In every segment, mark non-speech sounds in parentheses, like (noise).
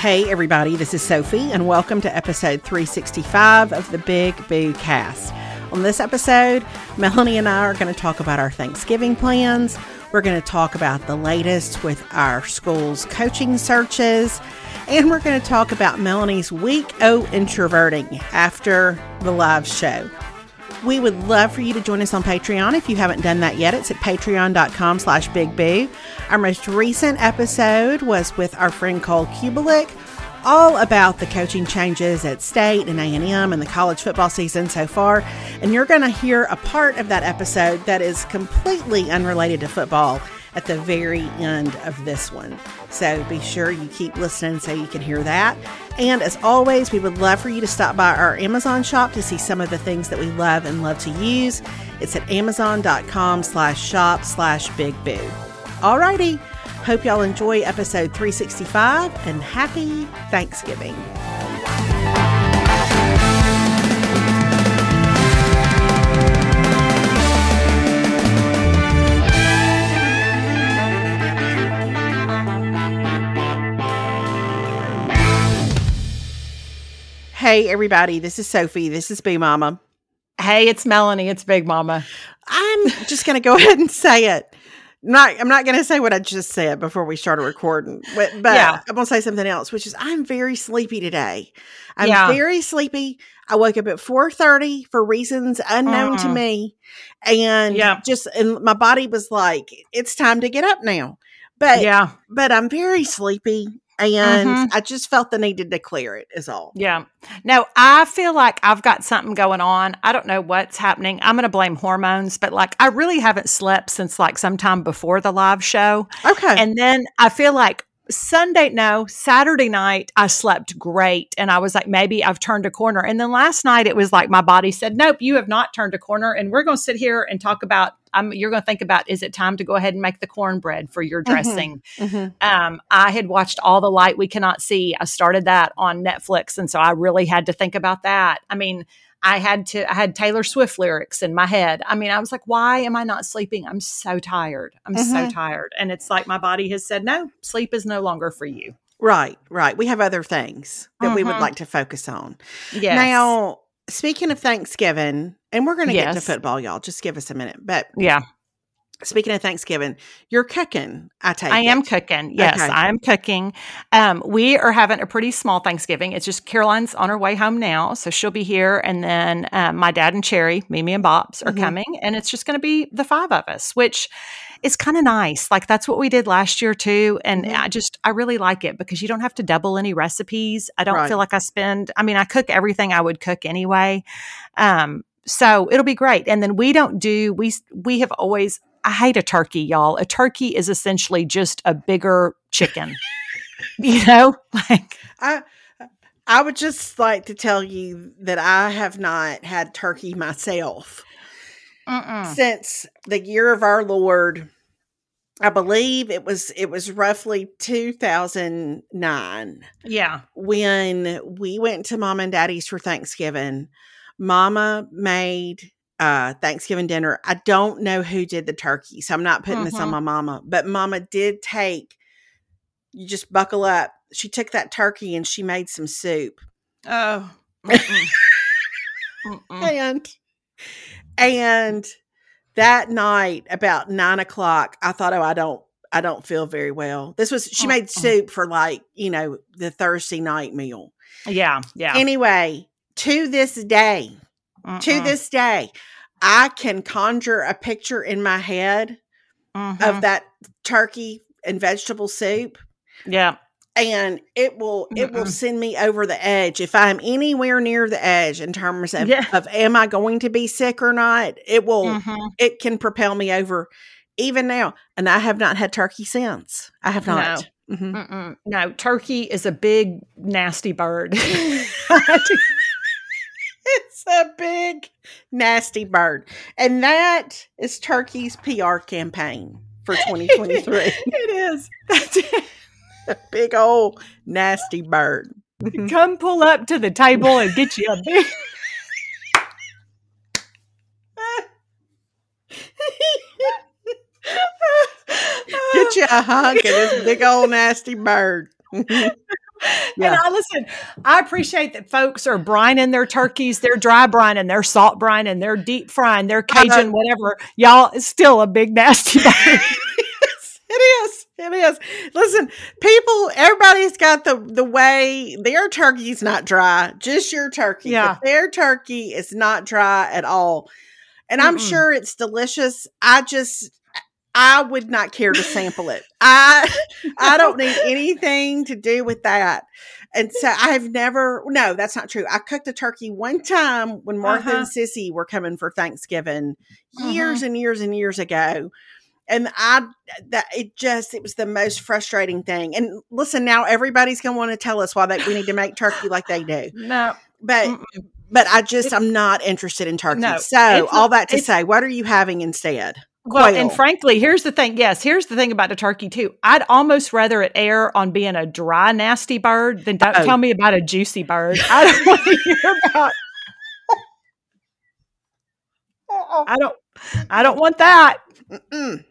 Hey, everybody, this is Sophie, and welcome to episode 365 of the Big Boo Cast. On this episode, Melanie and I are going to talk about our Thanksgiving plans. We're going to talk about the latest with our school's coaching searches, and we're going to talk about Melanie's week O introverting after the live show. We would love for you to join us on Patreon if you haven't done that yet. It's at patreon.com slash bigboo. Our most recent episode was with our friend Cole Cubelic, all about the coaching changes at State and A&M and the college football season so far. And you're going to hear a part of that episode that is completely unrelated to football at the very end of this one. So be sure you keep listening so you can hear that. And as always, we would love for you to stop by our Amazon shop to see some of the things that we love and love to use. It's at amazon.com slash shop slash big boo. Alrighty. Hope y'all enjoy episode 365 and happy Thanksgiving. Hey, everybody, this is Sophie. This is Boo Mama. Hey, it's Melanie. It's Big Mama. I'm just going to go (laughs) ahead and say it. Not, I'm not going to say what I just said before we started recording, but, but Yeah. I'm going to say something else, which is I'm very sleepy today. I'm Yeah. very sleepy. I woke up at 4:30 for reasons unknown to Mm-mm. me, and Yeah. just and my body was like, "It's time to get up now." But Yeah. but I'm very sleepy, and Mhm. I just felt the need to declare it. Is all. Yeah. No, I feel like I've got something going on. I don't know what's happening. I'm going to blame hormones, but like I really haven't slept since like sometime before the live show. Okay. And then I feel like Sunday, no, Saturday night, I slept great. And I was like, maybe I've turned a corner. And then last night, it was like my body said, nope, you have not turned a corner. And we're going to sit here and talk about, um, you're going to think about, is it time to go ahead and make the cornbread for your Mhm. dressing? Mhm. Um, I had watched All the Light We Cannot See. I started that on Netflix. And so I really had to think about that. I mean, I had to, I had Taylor Swift lyrics in my head. I mean, I was like, why am I not sleeping? I'm so tired. I'm so Mhm. tired. And it's like my body has said, no, sleep is no longer for you. Right. Right. We have other things that we would Mhm. like to focus on. Yes. Now, speaking of Thanksgiving, and we're going to get to football, y'all. Just give us a minute. But yeah, speaking of Thanksgiving, you're cooking. I take. I am it. cooking. Yes, Okay. I am cooking. Um, we are having a pretty small Thanksgiving. It's just Caroline's on her way home now, so she'll be here, and then um, my dad and Cherry, Mimi and Bobs, are Mhm. coming, and it's just going to be the five of us, which is kind of nice. Like that's what we did last year too, and Mhm. I just I really like it because you don't have to double any recipes. I don't Right. feel like I spend. I mean, I cook everything I would cook anyway. Um, so it'll be great. And then we don't do we we have always I hate a turkey, y'all. A turkey is essentially just a bigger chicken. (laughs) you know? (laughs) Like I I would just like to tell you that I have not had turkey myself mm-mm. since the year of our Lord. I believe it was it was roughly 2009 yeah. when we went to mom and daddy's for Thanksgiving. Mama made uh Thanksgiving dinner. I don't know who did the turkey, so I'm not putting this on Mhm. my mama, but mama did take you just buckle up. She took that turkey and she made some soup. Oh. Mm-mm. Mm-mm. (laughs) And and that night about nine o'clock, I thought, oh, I don't I don't feel very well. This was she made Uh-uh. soup for like, you know, the Thursday night meal. Yeah. Yeah. Anyway, to this day, to this day, I can conjure a picture in my head of that turkey and vegetable soup. yeah. And it will it will Mm-mm. send me over the edge if I'm anywhere near the edge in terms of, Yeah. of am I going to be sick or not? It will Mhm. it can propel me over even now. And I have not had turkey since. I have not. Mhm. Mm-mm. No, turkey is a big nasty bird. (laughs) (laughs) It's a big, nasty bird. And that is Turkey's PR campaign for (laughs) 2023. it is. That's it. a big old nasty bird. (laughs) Come pull up to the table and get you a (laughs) big. Get you a hunk of this big old nasty bird. (laughs) And I listen, I appreciate that folks are brining their turkeys, they're dry brining, they're salt brining, they're deep frying, they're Cajun, Uh-huh. whatever. Y'all, it's still a big nasty (laughs) bird. It is. It is. Listen, people, everybody's got the the way their turkey's not dry, just your turkey. Yeah. But their turkey is not dry at all. And I'm sure it's delicious. I just I would not care to sample it. I (laughs) I don't need anything to do with that. And so I have never no, that's not true. I cooked a turkey one time when Martha Uh-huh. and Sissy were coming for Thanksgiving years and years and years ago. And I that it just it was the most frustrating thing. And listen, now everybody's gonna want to tell us why they, we need to make turkey like they do. (sighs) no. But Mm-mm. but I just I'm not interested in turkey. No, so all that to say, what are you having instead? Well, and frankly, here's the thing. Yes, here's the thing about the turkey too. I'd almost rather it air on being a dry, nasty bird than don't Oh. tell me about a juicy bird. I don't (laughs) want to hear about. I don't. I don't want that. Mm-mm.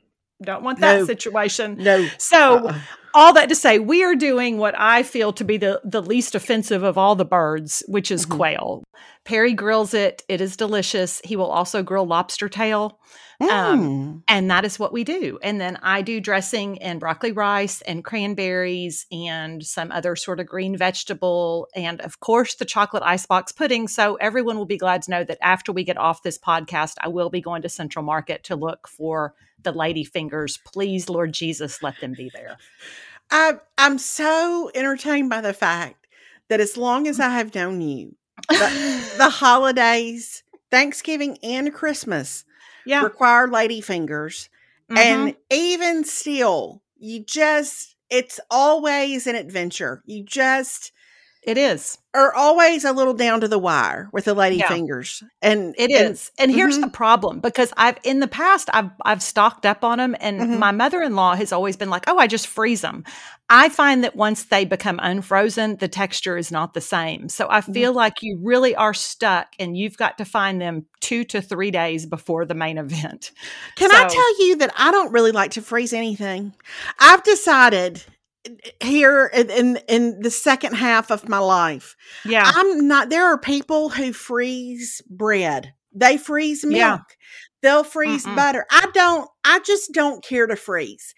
Don't want that No. situation. No. So, Uh-uh. All that to say, we are doing what I feel to be the the least offensive of all the birds, which is Mhm. quail. Perry grills it. It is delicious. He will also grill lobster tail. Um, Mm. and that is what we do. And then I do dressing and broccoli rice and cranberries and some other sort of green vegetable. And of course, the chocolate icebox pudding. So everyone will be glad to know that after we get off this podcast, I will be going to Central Market to look for the lady fingers. Please, Lord Jesus, let them be there. (laughs) I I'm so entertained by the fact that as long as I have known you, the, the (laughs) holidays, Thanksgiving and Christmas Yeah. require lady fingers. Mhm. And even still, you just it's always an adventure. You just it is. are always a little down to the wire with the lady Yeah. fingers. And It and- is. And here's Mhm. the problem because I've in the past I've I've stocked up on them and Mhm. my mother-in-law has always been like, "Oh, I just freeze them." I find that once they become unfrozen, the texture is not the same. So I Mhm. feel like you really are stuck and you've got to find them 2 to 3 days before the main event. Can I tell you that I don't really like to freeze anything? I've decided here in in, in the second half of my life, Yeah. I'm not. There are people who freeze bread. They freeze milk. Yeah. They'll freeze Mm-mm. butter. I don't. I just don't care to freeze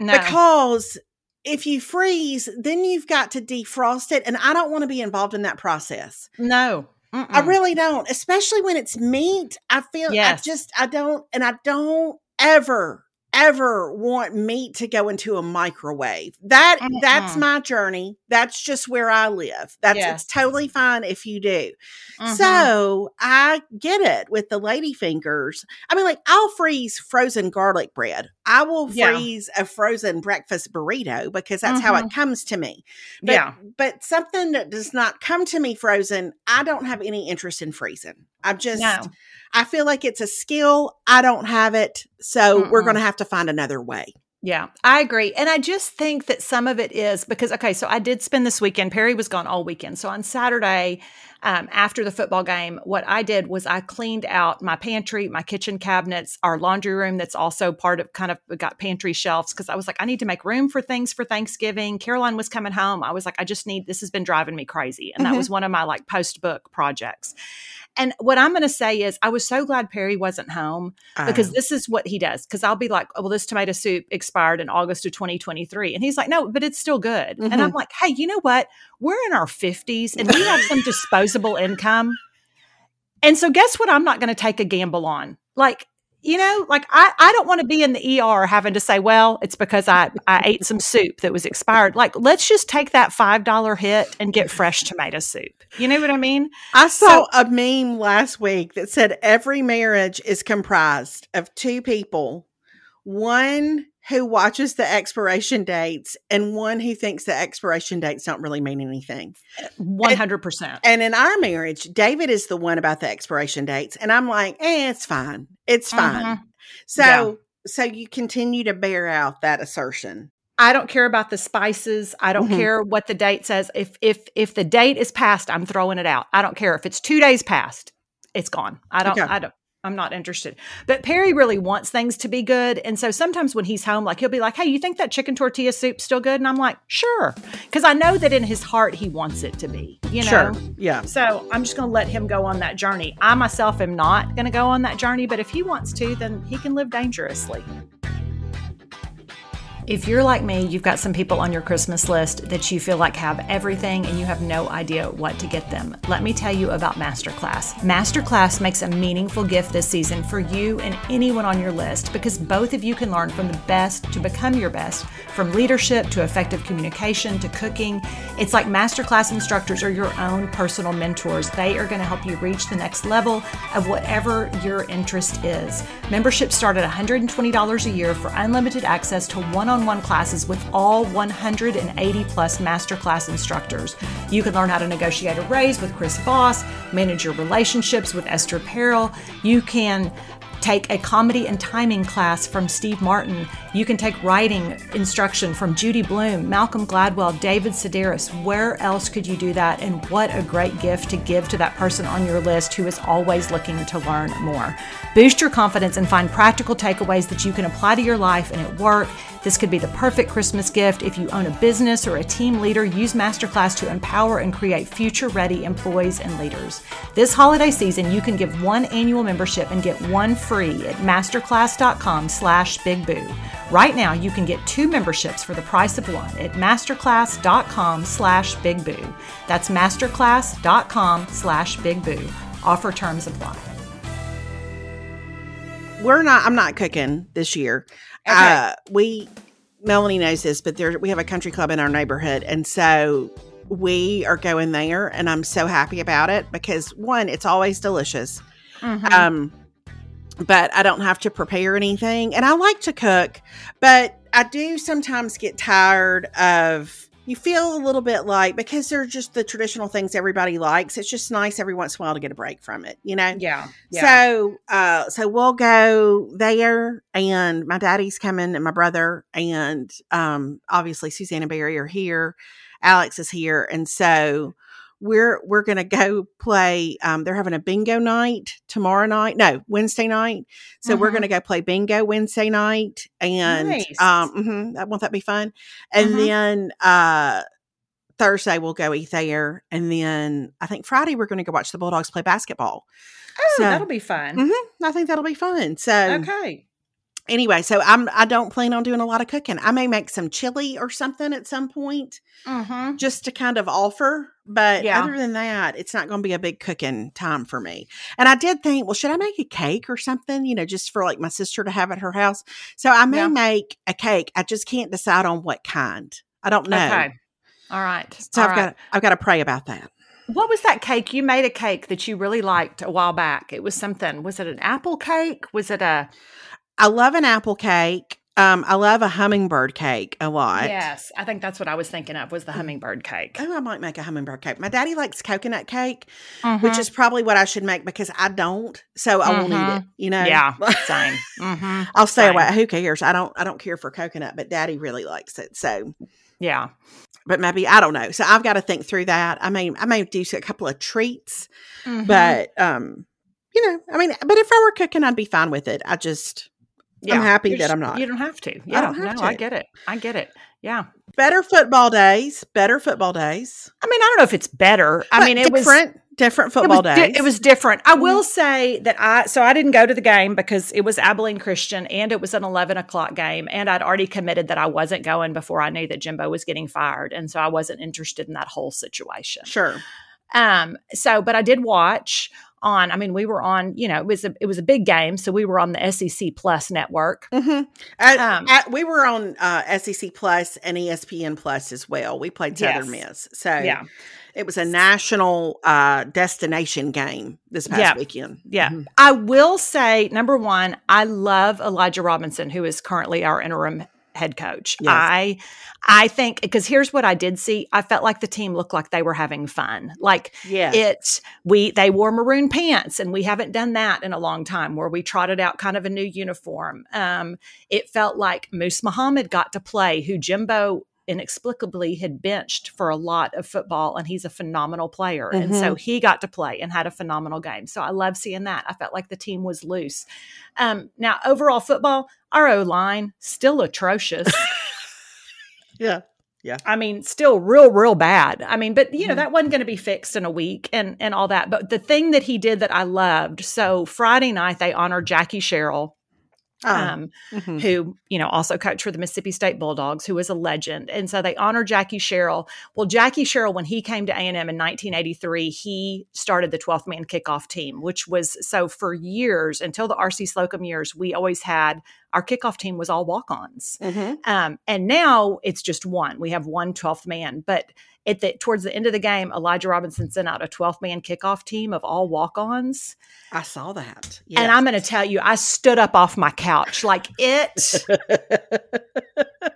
No. because if you freeze, then you've got to defrost it, and I don't want to be involved in that process. no. I Mm-mm. really don't, especially when it's meat. I feel Yes. I just I don't and I don't ever ever want meat to go into a microwave. That that's Mm-mm. my journey. That's just where I live. That's Yes. it's totally fine if you do. Mhm. So I get it with the lady fingers. I mean, like I'll freeze frozen garlic bread. I will Yeah. freeze a frozen breakfast burrito because that's how it mm-hmm. comes to me. But, yeah. But something that does not come to me frozen, I don't have any interest in freezing. I'm just, No. I feel like it's a skill. I don't have it. So we're going to have to find another way. Yeah, I agree. And I just think that some of it is because, okay, so I did spend this weekend. Perry was gone all weekend. So on Saturday, um, after the football game, what I did was I cleaned out my pantry, my kitchen cabinets, our laundry room that's also part of kind of got pantry shelves because I was like, I need to make room for things for Thanksgiving. Caroline was coming home. I was like, I just need, this has been driving me crazy. And that Mhm. was one of my like post book projects. And what I'm going to say is, I was so glad Perry wasn't home because Um, this is what he does. Because I'll be like, oh, well, this tomato soup expired in August of 2023. And he's like, no, but it's still good. And I'm like, hey, you know what? We're in our 50s and we have some (laughs) disposable income. And so, guess what? I'm not going to take a gamble on. Like, you know, like I, I don't want to be in the ER having to say, well, it's because I, I ate some soup that was expired. Like, let's just take that $5 hit and get fresh tomato soup. You know what I mean? I saw a meme last week that said every marriage is comprised of two people, one who watches the expiration dates and one who thinks the expiration dates don't really mean anything. 100%. And in our marriage, David is the one about the expiration dates. And I'm like, eh, it's fine. It's fine. Mhm. So Yeah. so you continue to bear out that assertion. I don't care about the spices. I don't Mhm. care what the date says. If if if the date is past, I'm throwing it out. I don't care if it's two days past. It's gone. I don't. Okay. I don't. I'm not interested. But Perry really wants things to be good, and so sometimes when he's home, like he'll be like, "Hey, you think that chicken tortilla soup's still good?" And I'm like, "Sure," because I know that in his heart he wants it to be. You know. Sure. Yeah. So I'm just going to let him go on that journey. I myself am not going to go on that journey, but if he wants to, then he can live dangerously. If you're like me, you've got some people on your Christmas list that you feel like have everything and you have no idea what to get them. Let me tell you about Masterclass. Masterclass makes a meaningful gift this season for you and anyone on your list because both of you can learn from the best to become your best, from leadership to effective communication to cooking. It's like Masterclass instructors are your own personal mentors. They are going to help you reach the next level of whatever your interest is. Memberships start at $120 a year for unlimited access to one on one classes with all 180 plus masterclass instructors. You can learn how to negotiate a raise with Chris Voss, manage your relationships with Esther Perel. You can take a comedy and timing class from Steve Martin. You can take writing instruction from Judy Blume, Malcolm Gladwell, David Sedaris. Where else could you do that? And what a great gift to give to that person on your list who is always looking to learn more. Boost your confidence and find practical takeaways that you can apply to your life and at work. This could be the perfect Christmas gift. If you own a business or a team leader, use Masterclass to empower and create future ready employees and leaders. This holiday season, you can give one annual membership and get one free at masterclass.com slash bigboo. Right now, you can get two memberships for the price of one at masterclass.com slash bigboo. That's masterclass.com slash bigboo. Offer terms apply. We're not. I'm not cooking this year. Okay. Uh, we Melanie knows this, but there we have a country club in our neighborhood, and so we are going there, and I'm so happy about it because one, it's always delicious. Mhm. Um, but I don't have to prepare anything, and I like to cook, but I do sometimes get tired of. You feel a little bit like because they're just the traditional things everybody likes. It's just nice every once in a while to get a break from it, you know. yeah. yeah. So, uh, so we'll go there, and my daddy's coming, and my brother, and um, obviously Susanna Barry are here. Alex is here, and so we're we're gonna go play. Um, they're having a bingo night tomorrow night. No, Wednesday night. So we're Mhm. gonna go play bingo Wednesday night, and Nice. um, mhm, that won't that be fun? And Mhm. then uh. Thursday we'll go eat there, and then I think Friday we're going to go watch the Bulldogs play basketball. Oh, So- that'll be fun. Mhm. I think that'll be fun. So Okay. Anyway, so I'm I don't plan on doing a lot of cooking. I may make some chili or something at some point Mm-hmm. just to kind of offer, but Yeah. other than that, it's not going to be a big cooking time for me. And I did think, well, should I make a cake or something, you know, just for like my sister to have at her house? So I may Yeah. make a cake. I just can't decide on what kind. I don't know. Okay. All right. So All I've right. got I've got to pray about that. What was that cake? You made a cake that you really liked a while back. It was something. Was it an apple cake? Was it a I love an apple cake. Um, I love a hummingbird cake a lot. Yes, I think that's what I was thinking of was the hummingbird cake. Oh, I might make a hummingbird cake. My daddy likes coconut cake, Mhm. which is probably what I should make because I don't. So I won't eat it. You know. yeah, (laughs) same. hmm I'll stay Same. away. Who cares? I don't. I don't care for coconut, but Daddy really likes it. So, Yeah. but maybe I don't know. So I've got to think through that. I may. I may do a couple of treats, Mhm. but um, you know, I mean, but if I were cooking, I'd be fine with it. I just Yeah. I'm happy You're that just- I'm not. You don't have to. Yeah. don't have no, I get it. I get it. Yeah. better football days. Better football days. I mean, I don't know if it's better. I But mean, it was different. Different It football was, di- days. it was different. I Mhm. will say that I so I didn't go to the game because it was Abilene Christian and it was an eleven o'clock game, and I'd already committed that I wasn't going before I knew that Jimbo was getting fired, and so I wasn't interested in that whole situation. sure. Um, so but I did watch on. I mean, we were on. You know, it was a it was a big game, so we were on the SEC Plus network. hmm Um, we were on uh, SEC Plus and ESPN Plus as well. We played Southern Yes. Miss, so Yeah, it was a national uh, destination game this past Yeah. weekend. yeah. Mhm. I will say, number one, I love Elijah Robinson, who is currently our interim head coach. Yes. I I think because here's what I did see. I felt like the team looked like they were having fun. Like Yeah. it we they wore maroon pants and we haven't done that in a long time where we trotted out kind of a new uniform. Um it felt like Moose Muhammad got to play who Jimbo inexplicably had benched for a lot of football and he's a phenomenal player and so he got to play and had a phenomenal game so i love seeing that i felt like the team was loose um, now overall football our o line still atrocious (laughs) yeah. Yeah. I mean, still real, real bad. I mean, but you know, Mhm. that wasn't going to be fixed in a week and and all that. But the thing that he did that I loved, so Friday night they honored Jackie Sherrill, Oh. um, Mhm. who you know also coached for the Mississippi State Bulldogs, who was a legend, and so they honored Jackie Sherrill. Well, Jackie Sherrill, when he came to A and M in 1983, he started the 12th man kickoff team, which was so for years until the RC Slocum years, we always had our kickoff team was all walk-ons. Mhm. Um, and now it's just one. We have one 12th man. But at the towards the end of the game, Elijah Robinson sent out a 12th man kickoff team of all walk-ons. I saw that. And I'm going to tell you, I stood up off my couch like it. (laughs)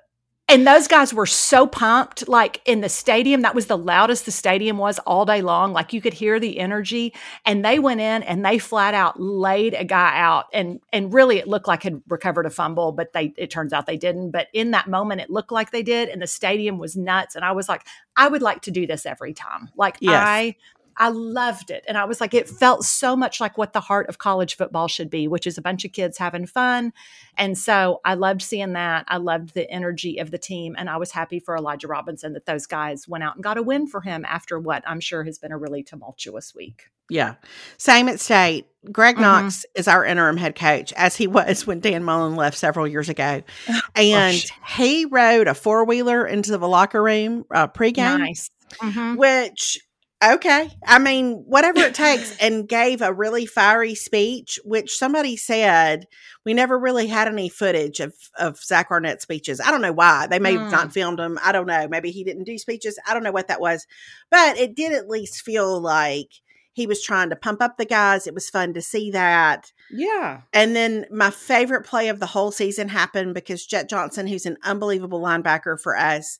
and those guys were so pumped. Like in the stadium, that was the loudest the stadium was all day long. Like you could hear the energy. And they went in and they flat out laid a guy out. And and really, it looked like had recovered a fumble, but they it turns out they didn't. But in that moment, it looked like they did, and the stadium was nuts. And I was like, I would like to do this every time. Like Yes. I I loved it. And I was like, it felt so much like what the heart of college football should be, which is a bunch of kids having fun. And so I loved seeing that. I loved the energy of the team. And I was happy for Elijah Robinson that those guys went out and got a win for him after what I'm sure has been a really tumultuous week. Yeah. Same at state. Greg Mhm. Knox is our interim head coach, as he was when Dan Mullen left several years ago. (sighs) And Gosh. he rode a four wheeler into the locker room uh, pregame, Nice. Mhm. which, okay. I mean, whatever it takes, (laughs) and gave a really fiery speech, which somebody said we never really had any footage of, of Zach Arnett's speeches. I don't know why. They may have Hmm. not filmed them. I don't know. Maybe he didn't do speeches. I don't know what that was. But it did at least feel like he was trying to pump up the guys. It was fun to see that. Yeah. And then my favorite play of the whole season happened because Jett Johnson, who's an unbelievable linebacker for us,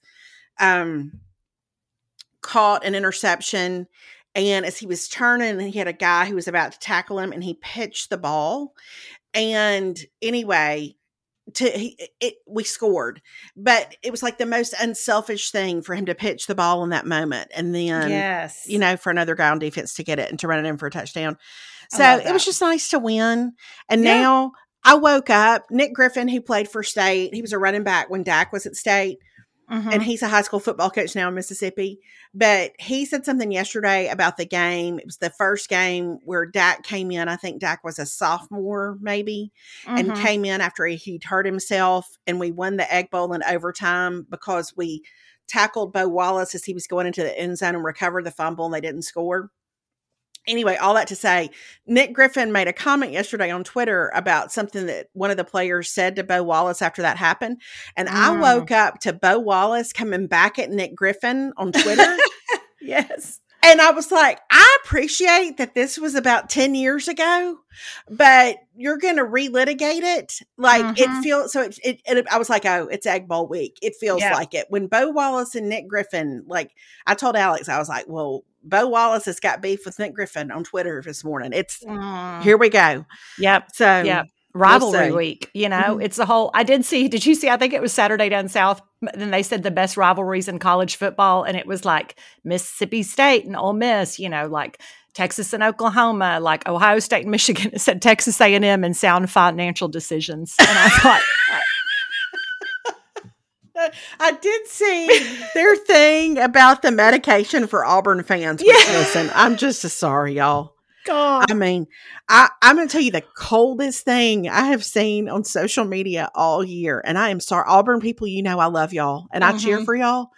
um, caught an interception. And as he was turning, he had a guy who was about to tackle him, and he pitched the ball. And anyway, to he, it we scored, but it was like the most unselfish thing for him to pitch the ball in that moment, and then yes. you know, for another guy on defense to get it and to run it in for a touchdown. So it was just nice to win. And Yeah. now I woke up. Nick Griffin, who played for state, he was a running back when Dak was at state, Mhm. and he's a high school football coach now in Mississippi. But he said something yesterday about the game. It was the first game where Dak came in. I think Dak was a sophomore, maybe and Mhm. came in after he, he'd hurt himself. And we won the Egg Bowl in overtime because we tackled Bo Wallace as he was going into the end zone and recovered the fumble, and they didn't score. Anyway, all that to say, Nick Griffin made a comment yesterday on Twitter about something that one of the players said to Bo Wallace after that happened. And I Mm. woke up to Bo Wallace coming back at Nick Griffin on Twitter. (laughs) yes. And I was like, I appreciate that this was about 10 years ago, but you're going to relitigate it. Like Mhm. it feels so it, it, it, I was like, oh, it's Egg Bowl week. It feels Yeah. like it. When Bo Wallace and Nick Griffin, like I told Alex, I was like, well, Bo Wallace has got beef with Nick Griffin on Twitter this morning. It's Mm. here we go. Yep. So, Yep. rivalry see. week you know Mhm. it's the whole i did see did you see i think it was saturday down south then they said the best rivalries in college football and it was like mississippi state and Ole miss you know like texas and oklahoma like ohio state and (laughs) michigan it said texas a&m and sound financial decisions and i thought uh, (laughs) I did see their thing about the medication for Auburn fans. (laughs) Yeah. Listen, I'm just so sorry, y'all. God I mean, I, I'm going to tell you the coldest thing I have seen on social media all year. And I am sorry, Auburn people, you know I love y'all and I cheer Mhm. for y'all.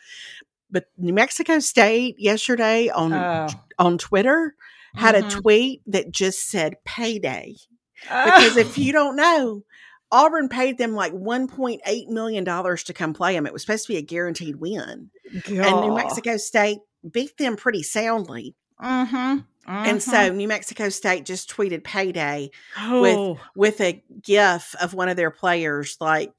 But New Mexico State yesterday on oh. on Twitter had a Mhm. tweet that just said payday. Because if you don't know, Auburn paid them like $1.8 million to come play them. It was supposed to be a guaranteed win. And New Mexico State beat them pretty soundly. mm-hmm. And so New Mexico State just tweeted payday oh. with a gif of one of their players like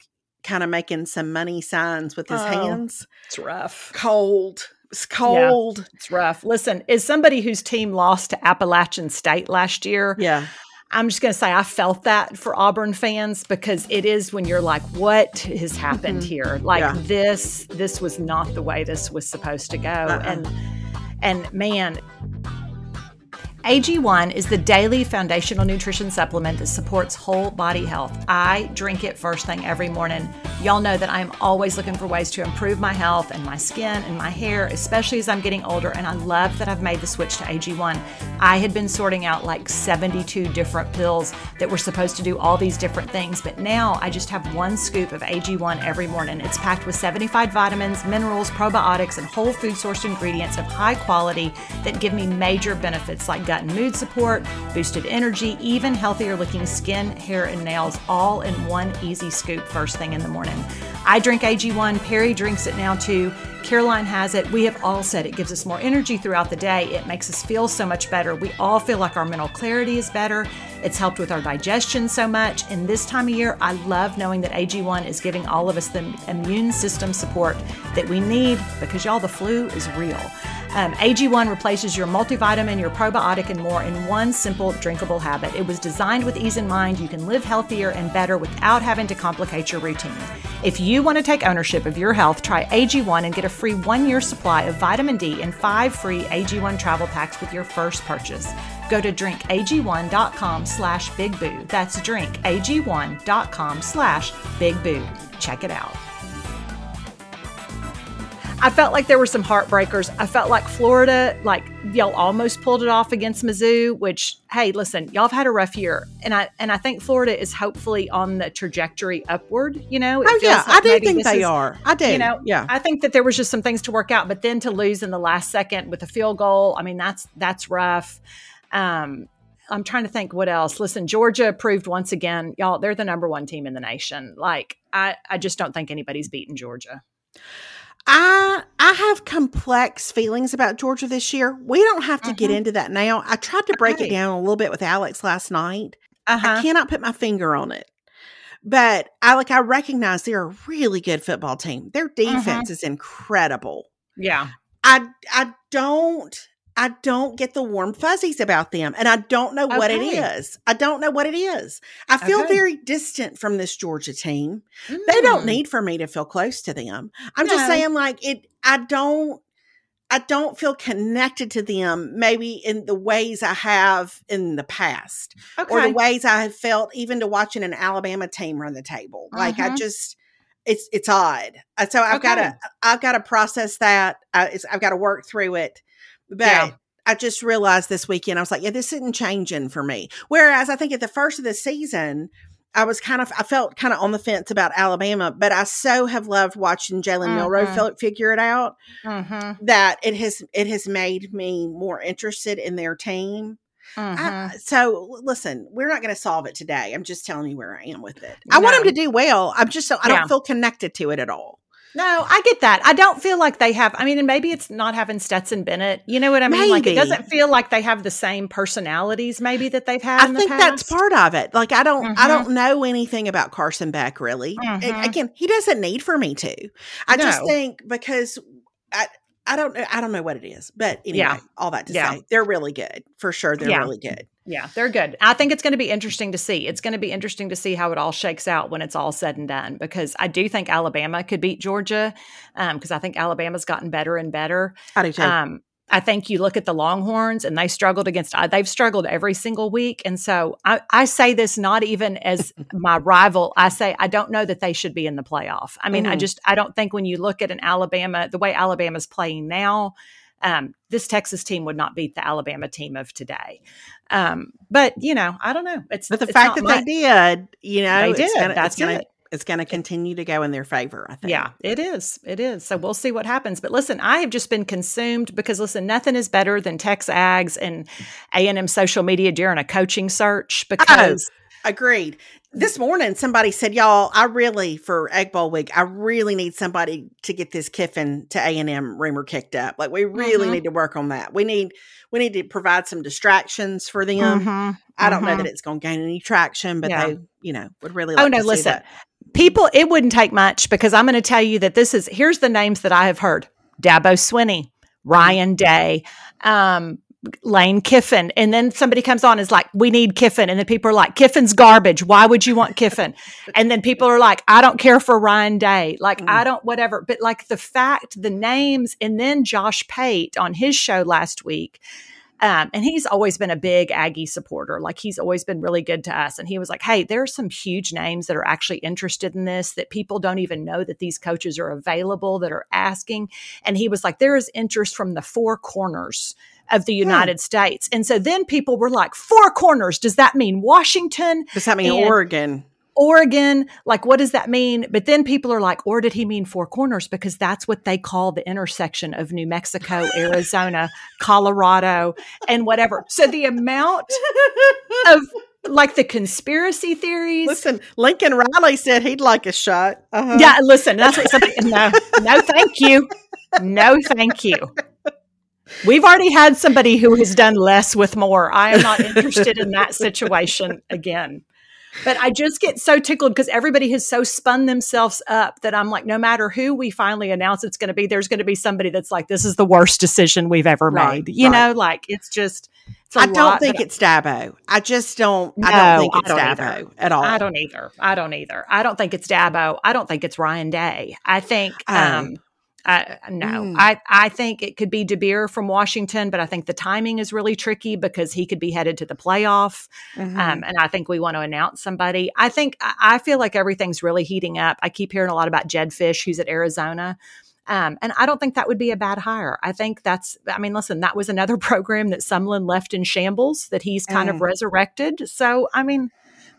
kind of making some money signs with his Oh. hands. It's rough. Cold. It's cold. It's rough. Listen, as somebody whose team lost to Appalachian State last year, Yeah. I'm just going to say I felt that for Auburn fans because it is when you're like, what has happened Mhm. here? Like Yeah. this, this was not the way this was supposed to go. Uh-uh. And and man, AG1 is the daily foundational nutrition supplement that supports whole body health. I drink it first thing every morning. Y'all know that I'm always looking for ways to improve my health and my skin and my hair, especially as I'm getting older. And I love that I've made the switch to AG1. I had been sorting out like 72 different pills that were supposed to do all these different things, but now I just have one scoop of AG1 every morning. It's packed with 75 vitamins, minerals, probiotics, and whole food sourced ingredients of high quality that give me major benefits like and mood support, boosted energy, even healthier looking skin, hair, and nails, all in one easy scoop first thing in the morning. I drink AG1, Perry drinks it now too. Caroline has it. We have all said it gives us more energy throughout the day. It makes us feel so much better. We all feel like our mental clarity is better. It's helped with our digestion so much. And this time of year, I love knowing that AG1 is giving all of us the immune system support that we need because y'all, the flu is real. Um, AG1 replaces your multivitamin, your probiotic, and more in one simple drinkable habit. It was designed with ease in mind. You can live healthier and better without having to complicate your routine. If you want to take ownership of your health, try AG1 and get a free one year supply of vitamin D and five free AG1 travel packs with your first purchase. Go to drinkag1.com slash bigboo. That's drinkag1.com slash bigboo. Check it out. I felt like there were some heartbreakers. I felt like Florida, like y'all almost pulled it off against Mizzou, which hey, listen, y'all have had a rough year. And I and I think Florida is hopefully on the trajectory upward, you know. Oh yeah, like I do think they is- are. I do. you know, yeah. I think that there was just some things to work out, but then to lose in the last second with a field goal, I mean that's that's rough. Um, I'm trying to think what else. Listen, Georgia proved once again, y'all, they're the number one team in the nation. Like I, I just don't think anybody's beaten Georgia. I I have complex feelings about Georgia this year. We don't have to get Mhm. into that now. I tried to break Okay. it down a little bit with Alex last night. Uh I cannot put my finger on it. But I like I recognize they're a really good football team. Their Mm-hmm. defense is incredible. Yeah. I I don't I don't get the warm fuzzies about them and I don't know what it Okay. is. I don't know what it is. I feel Okay. very distant from this Georgia team. They don't Mm. need for me to feel close to them. I'm just saying like it I don't I don't feel connected to them maybe in the ways I have in the past or the ways I have felt even to watching an Alabama team run the table. Like I Mhm. just it's it's odd. Uh, So I've got to I've got to process that. I, it's, I've got to work through it. But Yeah. I just realized this weekend I was like, yeah, this isn't changing for me. Whereas I think at the first of the season. I was kind of, I felt kind of on the fence about Alabama, but I so have loved watching Jalen Milroe Mhm. fi- figure it out Mhm. that it has it has made me more interested in their team. Mhm. I, so listen, we're not going to solve it today. I'm just telling you where I am with it. I want No. them to do well. I'm just so I Yeah. don't feel connected to it at all. No, I get that. I don't feel like they have. I mean, and maybe it's not having Stetson Bennett. You know what I mean? Like it doesn't feel like they have the same personalities maybe that they've had. I in the think that's part of it. Like I don't I Mhm. don't know anything about Carson Beck really. Mhm. Again, he doesn't need for me to. I just think because I I don't know I don't know what it is. But anyway, Yeah. all that to Yeah. say, they're really good. For sure they're Yeah. really good. Yeah, they're good. I think it's going to be interesting to see. It's going to be interesting to see how it all shakes out when it's all said and done. Because I do think Alabama could beat Georgia. Because I think Alabama's gotten better and better. I do too. Um, I think you look at the Longhorns and they struggled against, uh, they've struggled every single week. And so I, I say this not even as (laughs) my rival. I say, I don't know that they should be in the playoff. I mean, I Mhm. just, I don't think when you look at an Alabama, the way Alabama's playing now, um, this Texas team would not beat the Alabama team of today. Um, but, you know, I don't know. It's But the it's fact that they did, you know, They did. Gonna, That's it's It's going to continue to go in their favor. I think. Yeah, it is. It is. So we'll see what happens. But listen, I have just been consumed because listen, nothing is better than Tex Ags and A and M social media during a coaching search because Agreed. This morning, somebody said, "Y'all, I really for Egg Bowl week, I really need somebody to get this Kiffin to A and M rumor kicked up. Like, we really Mhm. need to work on that. We need we need to provide some distractions for them. Mhm, I don't know mhm. that it's going to gain any traction, but Yeah. they, you know, would really. Oh Like no, to see listen. People, it wouldn't take much because I'm going to tell you that this is here's the names that I have heard: Dabo Swinney, Ryan Day, um, Lane Kiffin. And then somebody comes on is like, we need Kiffin. And then people are like, Kiffin's garbage. Why would you want Kiffin? (laughs) and then people are like, I don't care for Ryan Day. Like, mm. I don't, whatever. But like the fact, the names, and then Josh Pate on his show last week um, and he's always been a big Aggie supporter. Like he's always been really good to us. And he was like, hey, there are some huge names that are actually interested in this that people don't even know that these coaches are available that are asking. And he was like, there is interest from the four corners of the hmm. United hmm. States. And so then people were like, four corners. Does that mean Washington? Does that mean and, Oregon? Oregon, like what does that mean? But then people are like, or did he mean four corners? Because that's what they call the intersection of New Mexico, Arizona, (laughs) Colorado, and whatever. So the amount of like the conspiracy theories. Listen, Lincoln Riley said he'd like a shot. Uh-huh. Yeah, listen, that's what something. (laughs) No, no, thank you. No, thank you. We've already had somebody who has done less with more. I am not interested in that situation again. But I just get so tickled because everybody has so spun themselves up that I'm like, no matter who we finally announce it's going to be, there's going to be somebody that's like, this is the worst decision we've ever right, made. You right. know, like it's just. It's I don't think it's Dabo. I just don't. No, I don't think it's don't Dabo either. at all. I don't either. I don't either. I don't think it's Dabo. I don't think it's Ryan Day. I think. um, um uh, no, mm. I, I think it could be DeBoer from Washington, but I think the timing is really tricky because he could be headed to the playoff. Mm-hmm. Um, and I think we want to announce somebody. I think, I feel like everything's really heating up. I keep hearing a lot about Jedd Fisch, who's at Arizona. Um, and I don't think that would be a bad hire. I think that's, I mean, listen, that was another (laughs) program that Sumlin left in shambles that he's kind mm. of resurrected. So, I mean,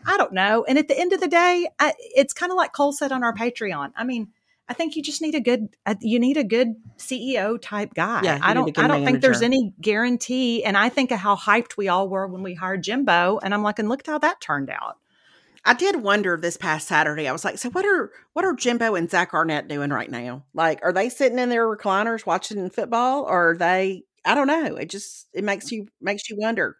I don't know. And at the end of the day, I, it's kind of like Cole said on our Patreon. I mean, I think you just need a good uh, you need a good CEO type guy. Yeah, I don't I don't manager. think there's any guarantee and I think of how hyped we all were when we hired Jimbo and I'm like and look how that turned out. I did wonder this past Saturday. I was like, so what are what are Jimbo and Zach Arnett doing right now? Like, are they sitting in their recliners watching football, or are they? I don't know. It just it makes you makes you wonder.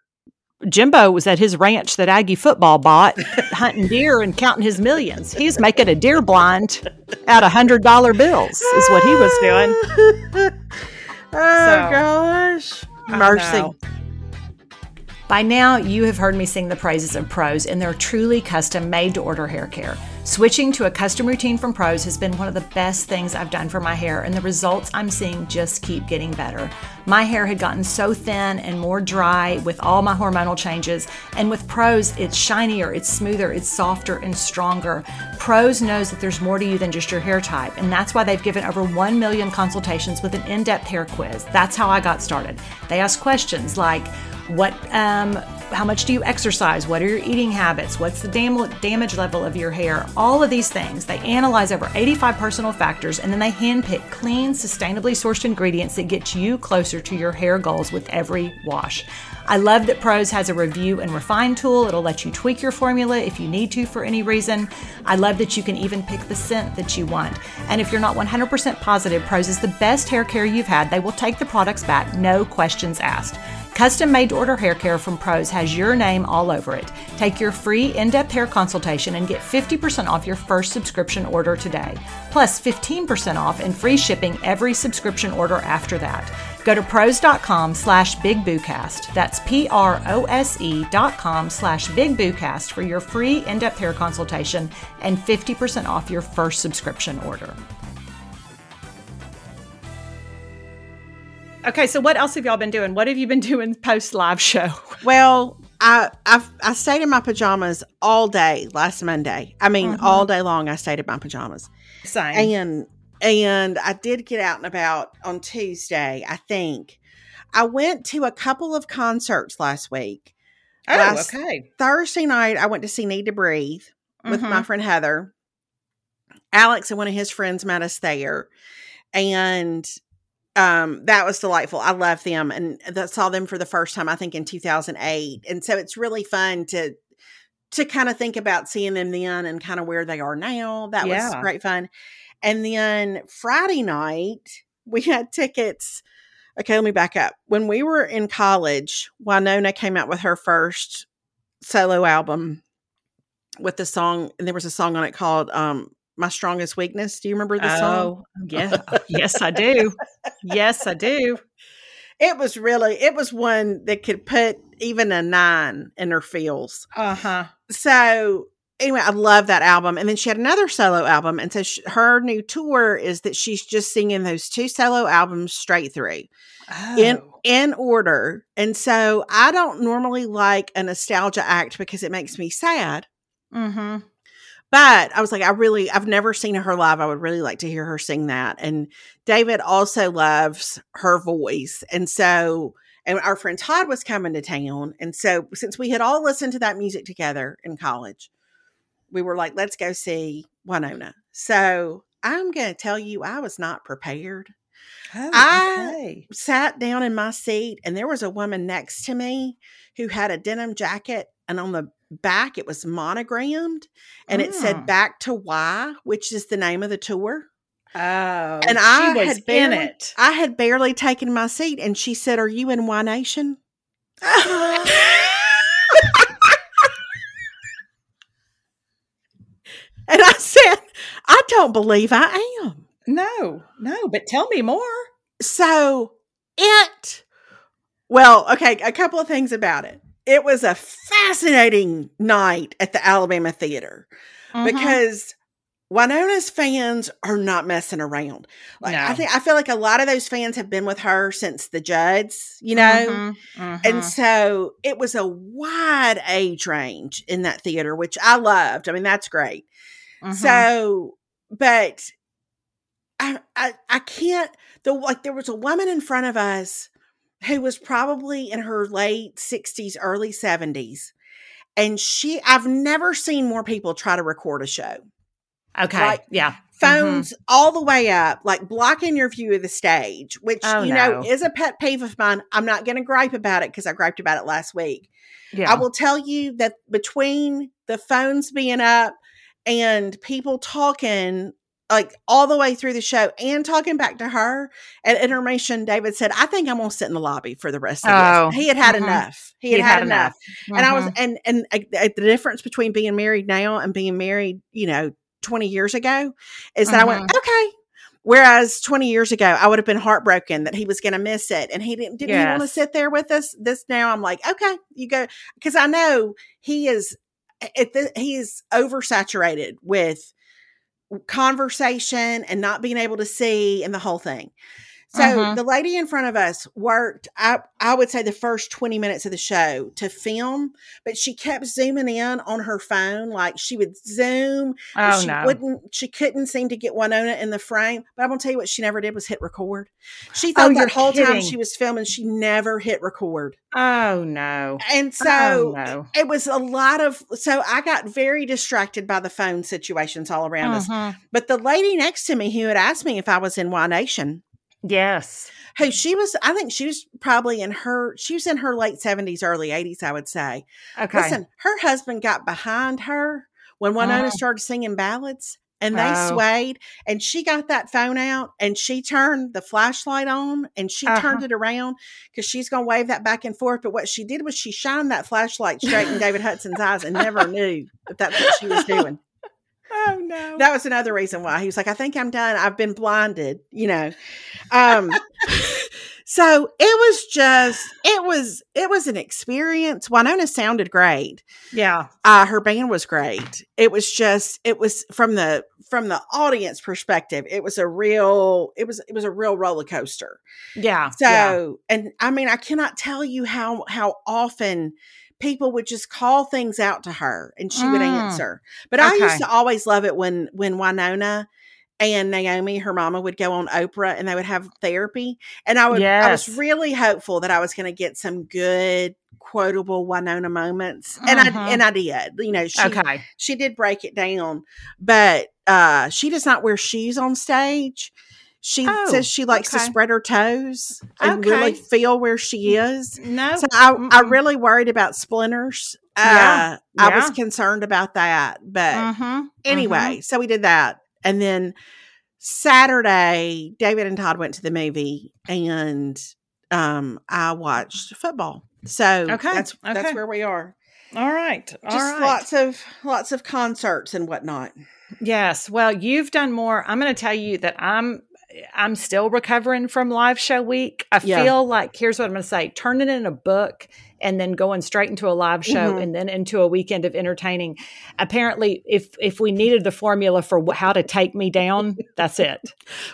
Jimbo was at his ranch that Aggie football bought, hunting deer and counting his millions. He's making a deer blind out of hundred dollar bills, is what he was doing. (laughs) oh so, gosh, mercy. By now, you have heard me sing the praises of Prose and their truly custom made to order hair care. Switching to a custom routine from Prose has been one of the best things I've done for my hair, and the results I'm seeing just keep getting better. My hair had gotten so thin and more dry with all my hormonal changes, and with Prose, it's shinier, it's smoother, it's softer, and stronger. Prose knows that there's more to you than just your hair type, and that's why they've given over 1 million consultations with an in depth hair quiz. That's how I got started. They ask questions like, what um, how much do you exercise what are your eating habits what's the dam- damage level of your hair all of these things they analyze over 85 personal factors and then they handpick clean sustainably sourced ingredients that get you closer to your hair goals with every wash I love that Prose has a review and refine tool. It'll let you tweak your formula if you need to for any reason. I love that you can even pick the scent that you want. And if you're not 100% positive Prose is the best hair care you've had, they will take the products back, no questions asked. Custom made order hair care from Prose has your name all over it. Take your free in depth hair consultation and get 50% off your first subscription order today, plus 15% off and free shipping every subscription order after that. Go to prose.com slash bigboocast. That's P R O S E dot com slash bigboocast for your free in depth hair consultation and 50% off your first subscription order. Okay, so what else have y'all been doing? What have you been (laughs) doing post live show? Well, I I've, i stayed in my pajamas all day last Monday. I mean, mm-hmm. all day long. I stayed in my pajamas. Same. And and I did get out and about on Tuesday. I think I went to a couple of concerts last week. Oh, last okay. Thursday night, I went to see Need to Breathe with mm-hmm. my friend Heather. Alex and one of his friends met us there, and um that was delightful. I love them and that saw them for the first time i think in 2008 and so it's really fun to to kind of think about seeing them then and kind of where they are now. That yeah. was great fun. And then friday night (laughs) we had tickets. Okay let me back up. When we were in college Wynonna came out with her first solo album with the song, and there was a song on it called um, "My Strongest Weakness." Do you remember the song? Oh, yeah. yes, I do. Yes, I do. It was really, it was one that could put even a nine in her feels. Uh huh. So anyway, I love that album. And then she had another solo album, and so she, her new tour is that she's just singing those two solo albums straight through in Oh. in order. And so I don't normally like a nostalgia act because it makes me sad. Mm-hmm. But I was like, I really, I've never seen her live. I would really like to hear her sing that. And David also loves her voice. And so, and our friend Todd was coming to town. And so, since we had all listened to that music together in college, we were like, let's go see Wynonna. So, I'm going to tell you, I was not prepared. Oh, I- okay. Sat down in my seat, and there was a woman next to me who had a denim jacket. And on the back, it was monogrammed and it Mm. said back to Wy, which is the name of the tour. Oh, And I had barely- it. I had barely taken my seat and she said, Are you in Y Nation? (laughs) And I said, I don't believe I am. no, no, but tell me more. So it, well, okay, a couple of things about it. It was a fascinating night at the Alabama Theater Mm-hmm. because Wynonna's fans are not messing around. Like I think I feel like a lot of those fans have been with her since the Judds, you know. Mhm, And mhm. so it was a wide age range in that theater, which I loved. I mean, that's great. So, but I, I, I can't. The like, there was a woman in front of us who was probably in her late sixties, early seventies, and she. I've never seen more people try to record a show. okay, like, yeah, Mhm. Phones all the way up, like blocking your view of the stage, which Oh, you know is a pet peeve of mine. I'm not going to gripe about it because I griped about it last week. yeah. I will tell you that between the phones being up and people talking like all the way through the show and talking back to her at intermission, David said, I think I'm gonna sit in the lobby for the rest of Oh, this. He had had mhm. enough. He, had, had enough. And I was Mhm. and and uh, the difference between being married now and being married, you know, 20 years ago is that I went, Mm-hmm. okay. Whereas 20 years ago, I would have been heartbroken that he was going to miss it. And he didn't, didn't he want to sit there with us? This now I'm like, okay, you go. Cause I know he is, it, he is oversaturated with conversation and not being able to see and the whole thing. So Mhm. the lady in front of us worked, I, I would say the first 20 minutes of the show to film, but she kept zooming in on her phone. Like she would zoom. oh she no, wouldn't, she couldn't seem to get Wynonna in the frame. But I'm going to tell you what she never did was hit record. She Oh, thought you're that whole time she was filming, she never hit record. oh no, And so oh no. it was a lot of, so I got very distracted by the phone situations all around us. Mhm. But the lady next to me who had asked me if I was in Y Nation, Yes. who she was, I think she was probably in her, she was in her late 70s, early 80s, I would say. Okay. Listen, her husband got behind her when Wynonna Oh. started singing ballads and they Oh. swayed and she got that phone out and she turned the flashlight on and she turned Uh-huh. it around because she's going to wave that back and forth. But what she did was she shined that flashlight straight in (laughs) David Hudson's eyes and never knew that that's what she was doing. Oh no. That was another reason why he was like, I think I'm done. I've been blinded, you know. Um, so it was just, it was, it was an experience. Wynonna sounded great. yeah. Uh, her band was great. It was just, it was from the, from the audience perspective, it was a real, it was, it was a real roller coaster. Yeah. So, yeah. and I mean, I cannot tell you how, how often people would just call things out to her and she would Mm. answer. But I used to always love it when, when Wynonna and Naomi, her mama, would go on Oprah and they would have therapy. And I would, I was really hopeful that I was going to get some good quotable Wynonna moments. And Mhm. I, and I did, you know, she, okay. she did break it down, but uh she does not wear shoes on stage. She Oh, says she likes to spread her toes and really feel where she is. No. So I, I really worried about splinters. Yeah, Uh, I was concerned about that. But Mhm, anyway, so we did that. And then Saturday, David and Todd went to the movie and um I watched football. So Okay, that's that's where we are. All right. All Just right. lots of lots of concerts and whatnot. Yes. Well, you've done more. I'm going to tell you that I'm I'm still recovering from live show week. I Yeah. feel like here's what I'm going to say: turning in a book and then going straight into a live show Mhm. and then into a weekend of entertaining. Apparently, if if we needed the formula for wh- how to take me down, that's it.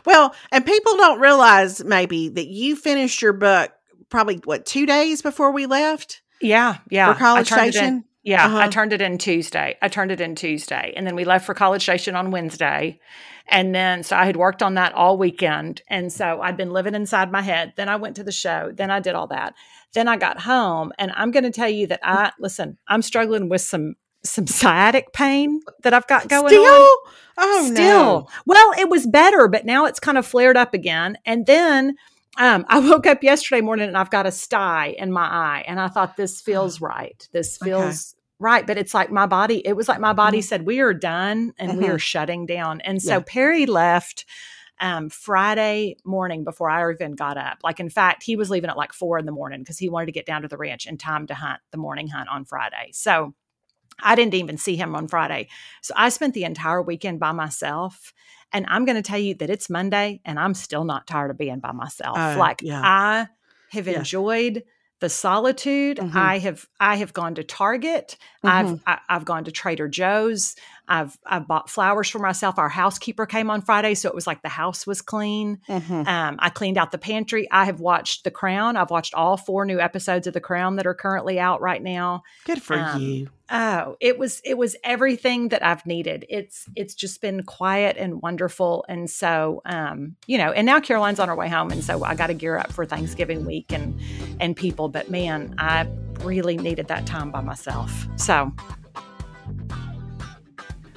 Well, and people don't realize maybe that you finished your book probably what two days before we left Yeah, yeah. for College I turned it in- Station. Yeah, I Uh-huh. turned it in Tuesday. I turned it in Tuesday. And then we left for College Station on Wednesday. And then, so I had worked on that all weekend. And so I'd been living inside my head. Then I went to the show. Then I did all that. Then I got home. And I'm going to tell you that I, listen, I'm struggling with some, some sciatic pain that I've got going on. Still? on. Oh Still. no! Well, it was better, but now it's kind of flared up again. And then um, I woke up yesterday morning and I've got a sty in my eye. And I thought, this feels right. This Okay. feels right. But it's like my body, it was like my body Mhm. said, we are done and we Mhm. are shutting down. And so Yeah. Perry left um, Friday morning before I even got up. Like, in fact, he was leaving at like four in the morning because he wanted to get down to the ranch in time to hunt the morning hunt on Friday. So I didn't even see him on Friday. So I spent the entire weekend by myself. And I'm going to tell you that it's Monday and I'm still not tired of being by myself. Oh, like yeah. I have Yeah. enjoyed the solitude. Mhm. I have I have gone to Target. Mm-hmm. I've I, I've gone to Trader Joe's. I've I've bought flowers for myself. Our housekeeper came on Friday, so it was like the house was clean. Mhm. Um, I cleaned out the pantry. I have watched The Crown. I've watched all four new episodes of The Crown that are currently out right now. Good for um, you. Oh, it was it was everything that I've needed. It's it's just been quiet and wonderful. And so um, you know, and now Caroline's on her way home and so I got to gear up for Thanksgiving week and and people, but man, I really needed that time by myself. So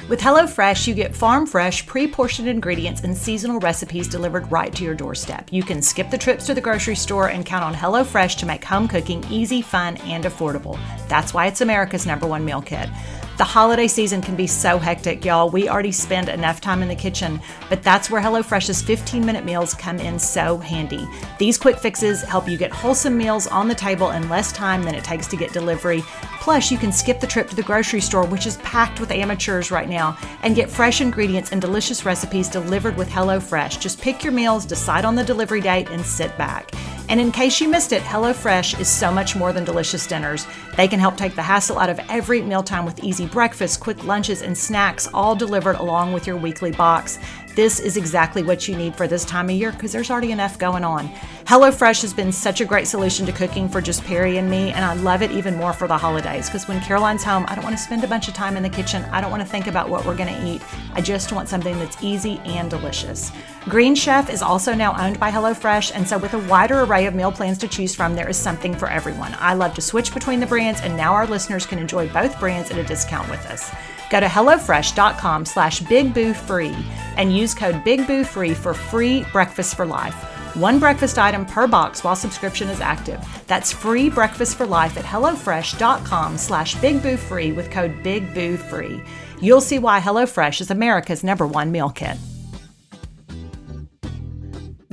with HelloFresh, you get farm fresh, pre portioned ingredients and seasonal recipes delivered right to your doorstep. You can skip the trips to the grocery store and count on HelloFresh to make home cooking easy, fun, and affordable. That's why it's America's number one meal kit. The holiday season can be so hectic, y'all. We already spend enough time in the kitchen, but that's where HelloFresh's 15 minute meals come in so handy. These quick fixes help you get wholesome meals on the table in less time than it takes to get delivery. Plus, you can skip the trip to the grocery store, which is packed with amateurs right now, and get fresh ingredients and delicious recipes delivered with HelloFresh. Just pick your meals, decide on the delivery date, and sit back. And in case you missed it, HelloFresh is so much more than delicious dinners. They can help take the hassle out of every mealtime with easy breakfasts, quick lunches, and snacks, all delivered along with your weekly box. This is exactly what you need for this time of year because there's already enough going on. HelloFresh has been such a great solution to cooking for just Perry and me, and I love it even more for the holidays because when Caroline's home, I don't want to spend a bunch of time in the kitchen. I don't want to think about what we're going to eat. I just want something that's easy and delicious. Green Chef is also now owned by HelloFresh, and so with a wider array of meal plans to choose from, there is something for everyone. I love to switch between the brands, and now our listeners can enjoy both brands at a discount with us. Go to HelloFresh.com slash BigBooFree and use code BigBooFree for free breakfast for life. One breakfast item per box while subscription is active. That's free breakfast for life at HelloFresh.com slash BigBooFree with code BigBooFree. You'll see why HelloFresh is America's number one meal kit.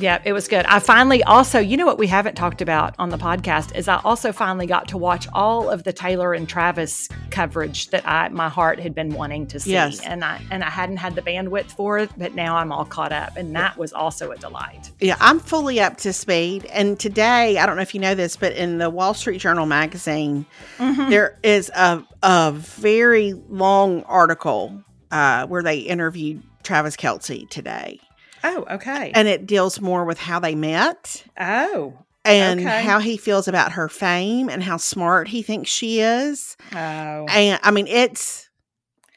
Yeah, it was good. I finally also, you know what we haven't talked about on the podcast is I also finally got to watch all of the Taylor and Travis coverage that I my heart had been wanting to see. Yes. And I and I hadn't had the bandwidth for it, but now I'm all caught up and that was also a delight. Yeah, I'm fully up to speed. And today, I don't know if you know this, but in the Wall Street Journal magazine, there is a a very long article uh, where they interviewed Travis Kelce today, Oh, okay. and it deals more with how they met oh. and Okay. how he feels about her fame and how smart he thinks she is. Oh. And I mean, it's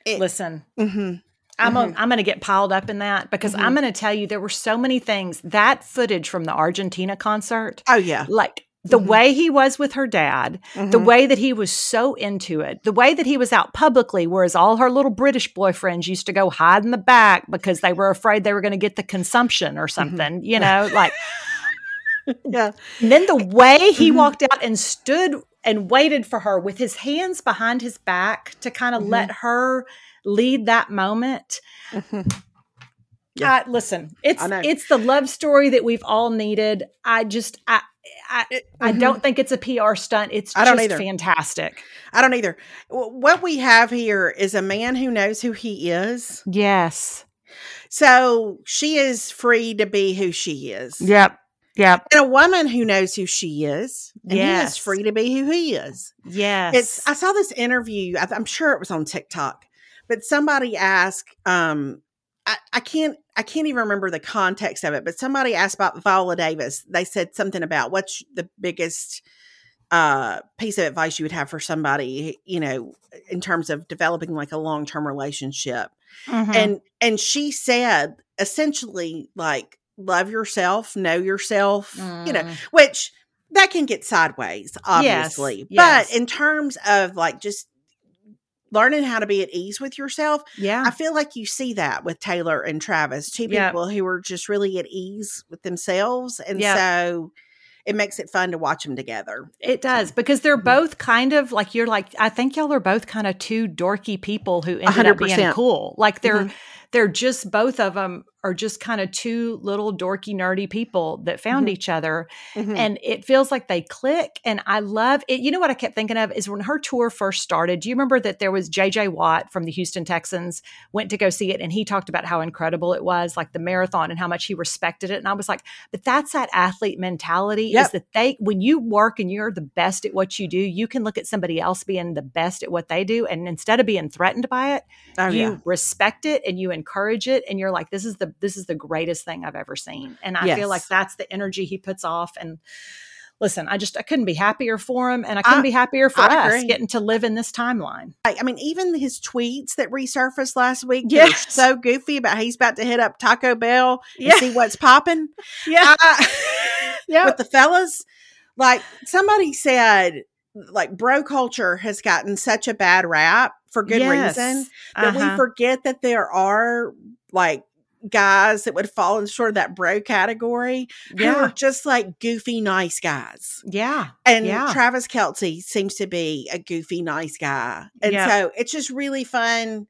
it, Listen, mhm. I'm Mhm. a, I'm going to get piled up in that because I'm Mhm. going to tell you there were so many things that footage from the Argentina concert oh yeah, like the Mhm. way he was with her dad, the Mhm. way that he was so into it, the way that he was out publicly, whereas all her little British boyfriends used to go hide in the back because they were afraid they were going to get the consumption or something, you know, like. (laughs) yeah, And then the (laughs) way he Mhm. walked out and stood and waited for her with his hands behind his back to kind of Mhm. let her lead that moment. Yeah. Uh, listen, it's it's the love story that we've all needed. I just I I, I Mhm. don't think it's a PR stunt. It's I don't just either. fantastic. I don't either. What we have here is a man who knows who he is. Yes. So she is free to be who she is. Yep. Yep. And a woman who knows who she is. And he Yes. is free to be who he is. Yes. It's I saw this interview. I, I'm sure it was on TikTok, but somebody asked, um, I, I can't I can't even remember the context of it, but somebody asked about Viola Davis. They said something about what's the biggest uh piece of advice you would have for somebody, you know, in terms of developing like a long term relationship. Mhm. And and she said essentially like love yourself, know yourself, you know, Mm. which that can get sideways, obviously. yes. But in terms of like just learning how to be at ease with yourself, yeah. I feel like you see that with Taylor and Travis, two Yep. people who are just really at ease with themselves. And Yep. so it makes it fun to watch them together. It does because they're Mhm. both kind of like you're like I think y'all are both kind of two dorky people who ended hundred up being cool. Like they're Mhm. They're just both of them are just kind of two little dorky nerdy people that found Mhm. each other Mhm. and it feels like they click and I love it. You know what I kept thinking of is when her tour first started. Do you remember that there was JJ Watt from the Houston Texans went to go see it and he talked about how incredible it was, like the marathon and how much he respected it. And I was like, but that's that athlete mentality Yep. is that they when you work and you're the best at what you do, you can look at somebody else being the best at what they do and instead of being threatened by it, oh, you yeah. respect it and you encourage it and you're like this is the this is the greatest thing i've ever seen and i feel like that's the energy he puts off and listen i just i couldn't be happier for him and i couldn't I- be happier for I us agree. getting to live in this timeline I I mean, even his tweets that resurfaced last week, Yes. so goofy about he's about to hit up Taco Bell and Yeah. see what's popping. (laughs) yeah (laughs) yeah with the fellas. Like somebody said, like bro culture has gotten such a bad rap for good reason that we Uh-huh. forget that there are like guys that would fall in sort of that bro category who yeah are just like goofy nice guys. yeah And Yeah. Travis Kelce seems to be a goofy nice guy. And Yeah. so it's just really fun.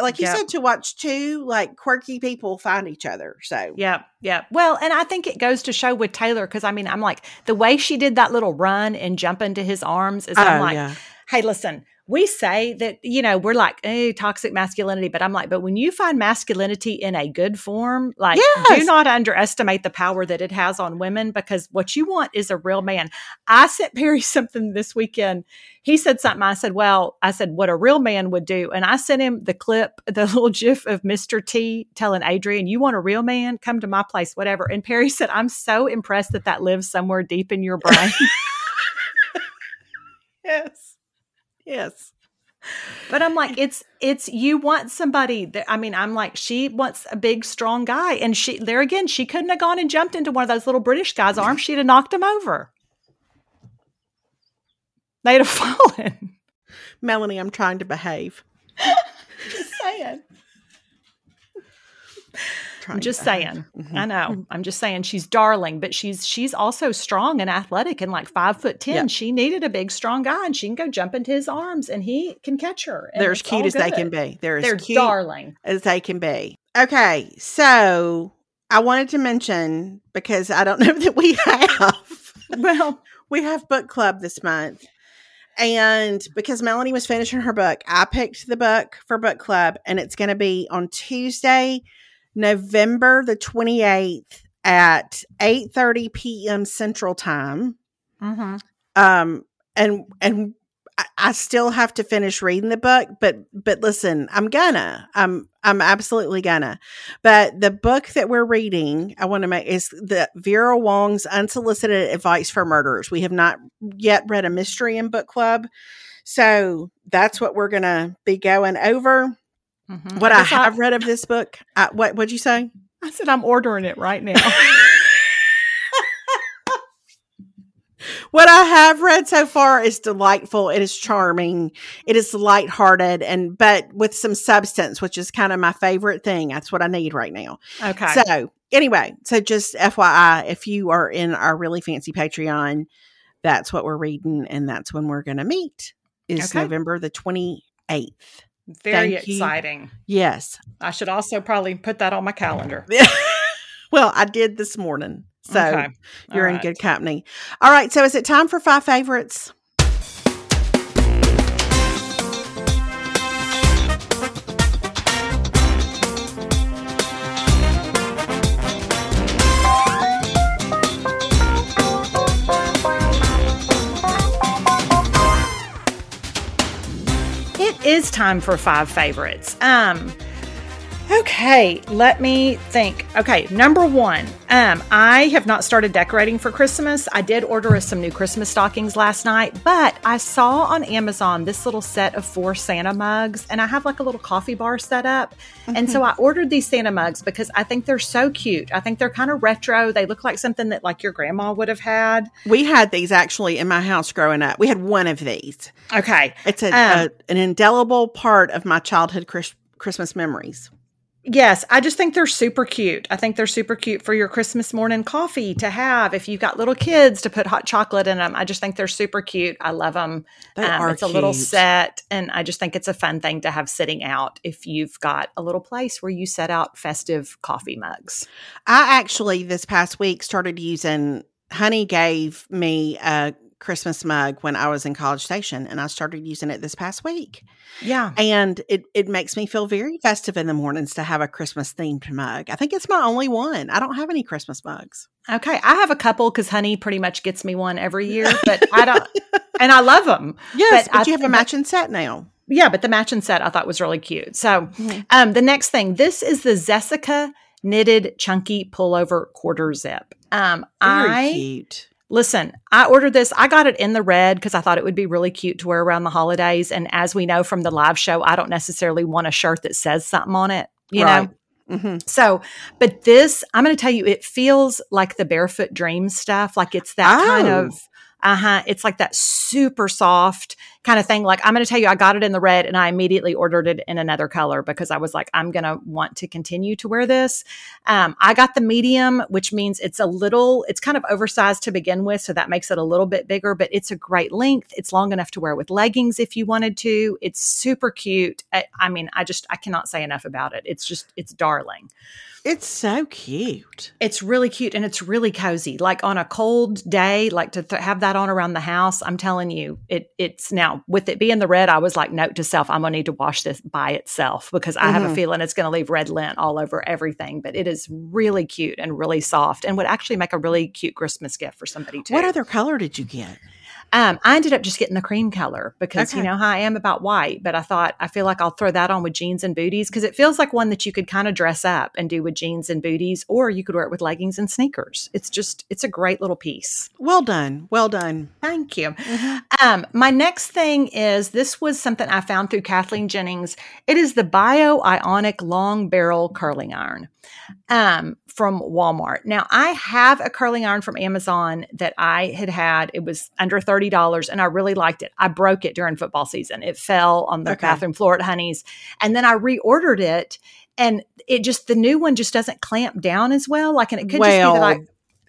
Like you Yeah. said, to watch two like quirky people find each other. So Yeah, yeah. Well, and I think it goes to show with Taylor because I mean, I'm like the way she did that little run and jump into his arms is oh, I'm Oh, like, yeah. hey, listen, we say that, you know, we're like, hey, toxic masculinity, but I'm like, but when you find masculinity in a good form, like, do not underestimate the power that it has on women because what you want is a real man. I sent Perry (laughs) something this weekend. He said something. I said, well, I said, what a real man would do. And I sent him the clip, (laughs) the little gif of Mr. T telling Adrian, you want a real man? Come to my place, whatever. And Perry (laughs) said, I'm so impressed that that lives somewhere deep in your brain. yes. Yes. But I'm like, it's it's you want somebody that I mean, I'm like, she wants a big, strong guy. And she there again, she couldn't have gone and jumped into one of those little British guys' arms. She'd have knocked him over. They'd have (laughs) fallen. Melanie, I'm trying to behave. (laughs) Just saying. Trying I'm just saying. Mhm. I know. I'm just saying she's darling, but she's she's also strong and athletic and like five foot ten. Yeah. She needed a big, strong guy, and she can go jump into his arms and he can catch her. They're as cute as they can be. They're They're cute darling. as they can be. Okay, so I wanted to mention because I don't (laughs) know that we have Well, (laughs) we have book club this month. And because Melanie was finishing her book, I picked the book for book club and it's going to be on Tuesday, November the 28th at 8:30 p.m. Central Time. mm-hmm. um and and I, I still have to finish reading the book but but listen i'm gonna i'm i'm absolutely gonna but the book that we're reading i want to make is the vera wong's unsolicited advice for murderers we have not yet read a mystery in book club so that's what we're gonna be going over Mm-hmm. what i, have read of this book I, what what'd you say I said I'm ordering it right now. (laughs) what I have read so far is delightful. It is charming. It is lighthearted and but with some substance, which is kind of my favorite thing. That's what I need right now. okay. So anyway, so just FYI, if you are in our really fancy Patreon, that's what we're reading, and that's when we're gonna meet. Is Okay. November the twenty eighth. Very thank you. exciting. Yes. I should also probably put that on my calendar. (laughs) well, I did this morning. So Okay. you're All in good company. All right. So is it time for five favorites? Is time for five favorites. Um okay, let me think. Okay, number 1. Um I have not started decorating for Christmas. I did order us some new Christmas stockings last night, but I saw on Amazon this little set of four Santa mugs and I have like a little coffee bar set up. And so I ordered these Santa mugs because I think they're so cute. I think they're kind of retro. They look like something that like your grandma would have had. We had these actually in my house growing up. We had one of these. Okay. It's a, Um, a an indelible part of my childhood Chris, Christmas memories. Yes, I just think they're super cute. I think they're super cute for your Christmas morning coffee to have if you've got little kids to put hot chocolate in them. I just think they're super cute. I love them. They um, are it's a little set, and I just think it's a fun thing to have sitting out if you've got a little place where you set out festive coffee mugs. I actually this past week started using. Honey gave me a Christmas mug when I was in College Station, and I started using it this past week. Yeah. And it it makes me feel very festive in the mornings to have a Christmas themed mug. I think it's my only one. I don't have any Christmas mugs. Okay. I have a couple because Honey pretty much gets me one every (laughs) year, but I don't, and I love them. Yes, But but, I- you have a matching set now. Yeah, but the matching set I thought was really cute. So, Mhm. um, the next thing, this is the Zesica knitted chunky pullover quarter zip. Um, Very I cute. Listen. I ordered this. I got it in the red because I thought it would be really cute to wear around the holidays. And as we know from the live show, I don't necessarily want a shirt that says something on it. You know, Right. hmm so, but this, I'm going to tell you, it feels like the barefoot dream stuff. Like it's that kind Oh. of, uh huh. It's like that super soft kind of thing. Like I'm going to tell you, I got it in the red and I immediately ordered it in another color because I was like, I'm going to want to continue to wear this. Um, I got the medium, which means it's a little, it's kind of oversized to begin with. So that makes it a little bit bigger, but it's a great length. It's long enough to wear with leggings if you wanted to. It's super cute. I, I mean, I just, I cannot say enough about it. It's just, it's darling. It's so cute. It's really cute and it's really cozy. Like on a cold day, like to th- have that on around the house, I'm telling you, it it's now with it being the red, I was like, note to self, I'm gonna need to wash this by itself because I have a Mhm. feeling it's gonna leave red lint all over everything. But it is really cute and really soft and would actually make a really cute Christmas gift for somebody too. What other color did you get? Um, I ended up just getting the cream color because you know how I am about white, but I thought I feel like I'll throw that on with jeans and booties because it feels like one that you could kind of dress up and do with jeans and booties, or you could wear it with leggings and sneakers. It's just it's a great little piece. Well done. Well done. Thank you. Um, my next thing is this was something I found through Kathleen Jennings. It is the Bio Ionic Long Barrel Curling Iron um, from Walmart. Now, I have a curling iron from Amazon that I had had. It was under $30 and I really liked it. I broke it during football season. It fell on the Okay. bathroom floor at Honey's. And then I reordered it and it just, the new one just doesn't clamp down as well. Like, and it could just be that I,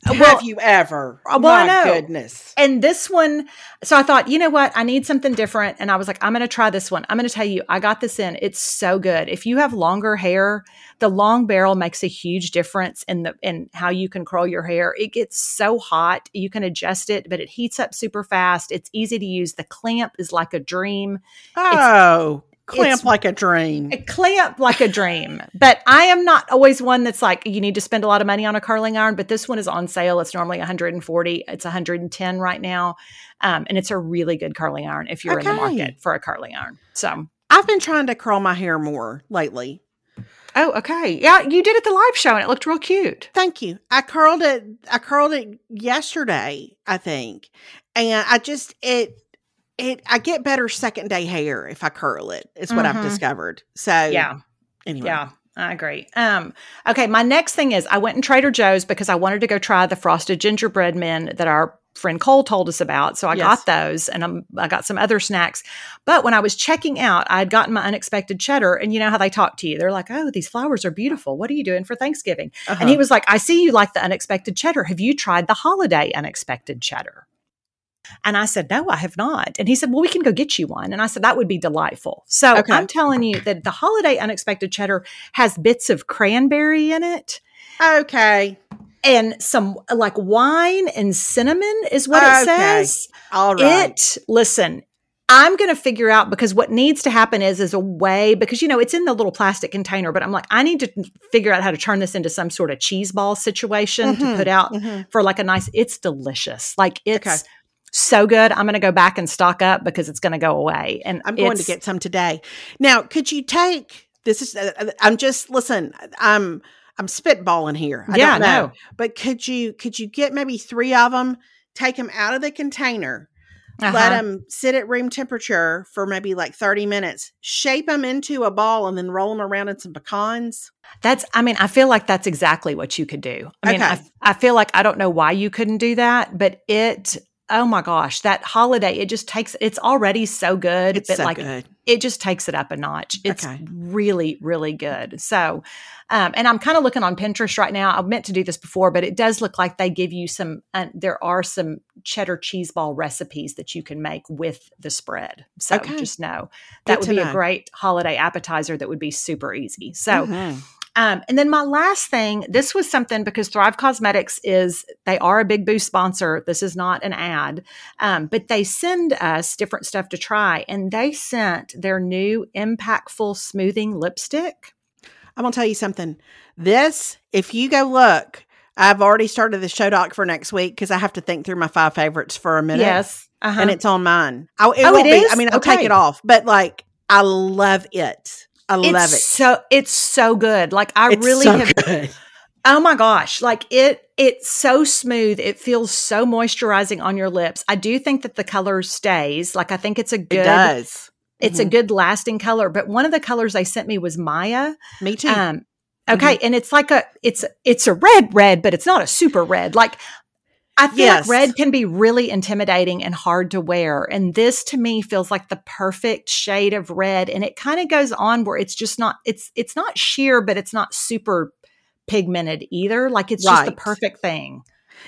have well- you ever? Uh, well, My goodness. and this one, so I thought, you know what? I need something different. And I was like, I'm going to try this one. I'm going to tell you, I got this in. It's so good. If you have longer hair, the long barrel makes a huge difference in the in how you can curl your hair. It gets so hot. You can adjust it, but it heats up super fast. It's easy to use. The clamp is like a dream. Oh, clamp it's- like a dream. A clamp like a dream. But I am not always one that's like you need to spend a lot of money on a curling iron. But this one is on sale. It's normally 140. It's 110 right now, um, and it's a really good curling iron if you're in the market for a curling iron. So. I've been trying to curl my hair more lately. Oh, okay. Yeah, you did it at the live show and it looked real cute. Thank you. I curled it. I curled it yesterday, I think, and I just it it I get better second day hair if I curl it. it. Is what Mhm. I've discovered. So Yeah. Anyway. Yeah. I agree. Um, okay, my next thing is I went in Trader Joe's because I wanted to go try the frosted gingerbread men that our friend Cole told us about. So I Yes. got those and I'm, I got some other snacks. But when I was checking out, I had gotten my unexpected cheddar. And you know how they talk to you? They're like, oh, these flowers are beautiful. What are you doing for Thanksgiving? Uh-huh. And he was like, I see you like the unexpected cheddar. Have you tried the holiday unexpected cheddar? And I said, No, I have not. And he said, Well, we can go get you one. And I said, That would be delightful. So Okay. I'm telling you that the holiday unexpected cheddar has bits of cranberry in it. Okay. and some like wine and cinnamon is what it says. All right. It listen, I'm going to figure out because what needs to happen is is a way because you know it's in the little plastic container, but I'm like I need to figure out how to turn this into some sort of cheese ball situation to Mhm, put out mhm. for like a nice. It's delicious, like it's Okay. So good. I'm going to go back and stock up because it's going to go away. And I'm going to get some today. Now, could you take this? Is uh, I'm just listen. I'm I'm spitballing here. I yeah don't know, no but could you could you get maybe three of them? Take them out of the container. Let Uh-huh. them sit at room temperature for maybe like 30 minutes. Shape them into a ball and then roll them around in some pecans. That's, I mean, I feel like that's exactly what you could do. I mean, Okay. I, I feel like I don't know why you couldn't do that, but it, oh my gosh, that holiday, it just takes, it's already so good, It's but so like good. it just takes it up a notch. It's Okay. really, really good. So, um, and I'm kind of looking on Pinterest right now. I meant to do this before, but it does look like they give you some, uh, there are some cheddar cheese ball recipes that you can make with the spread. So Okay. just know that Good would be know. a great holiday appetizer that would be super easy. So, Mhm. Um, and then my last thing, this was something because Thrive Causemetics is they are a Big Boo sponsor. This is not an ad, um, but they send us different stuff to try, and they sent their new Impactful Smoothing Lipstick. I'm gonna tell you something. This, if you go look, I've already started the show doc for next week because I have to think through my five favorites for a minute. Yes, uh-huh. and it's on mine. I, it Oh, it be. is? I mean, I'll take it off, but like, I love it. I love it's it. so it's so good. Like I It's really so have. good. Oh my gosh, like it it's so smooth. It feels so moisturizing on your lips. I do think that the color stays. Like I think it's a good It does. it's a Mhm. good lasting color, but one of the colors they sent me was Maya. Me too. Um okay, and it's like a it's it's a red red, but it's not a super red. Like I feel Yes. like red can be really intimidating and hard to wear. And this to me feels like the perfect shade of red. And it kind of goes on where it's just not it's it's not sheer, but it's not super pigmented either. Like it's just the perfect thing.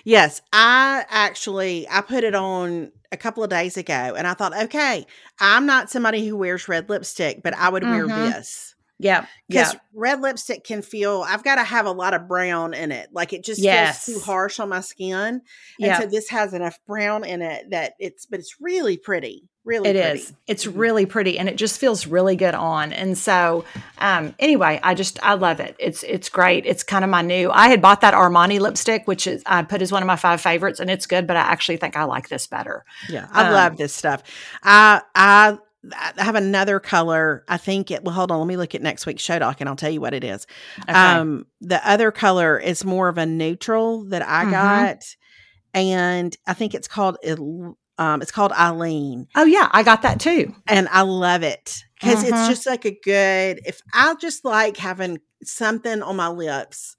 yes, I actually I put it on a couple of days ago, and I thought, okay, I'm not somebody who wears red lipstick, but I would wear Mhm. this. Yeah. Because red lipstick can feel, I've got to have a lot of brown in it. Like it just Yes. feels too harsh on my skin. And Yeah. so this has enough brown in it that it's, but it's really pretty. Really It pretty. is. It's Mhm. really pretty and it just feels really good on. And so um anyway, I just I love it. It's it's great. It's kind of my new. I had bought that Armani lipstick which is I put as one of my five favorites and it's good, but I actually think I like this better. Yeah, I Um, love this stuff. I I I have another color. I think it. Well, hold on. Let me look at next week's show doc, and I'll tell you what it is. Okay. Um, the other color is more of a neutral that I Mhm. got, and I think it's called um, it's called Eileen, oh yeah, I got that too. and I love it because it's Mhm. just like a good. If I just like having something on my lips.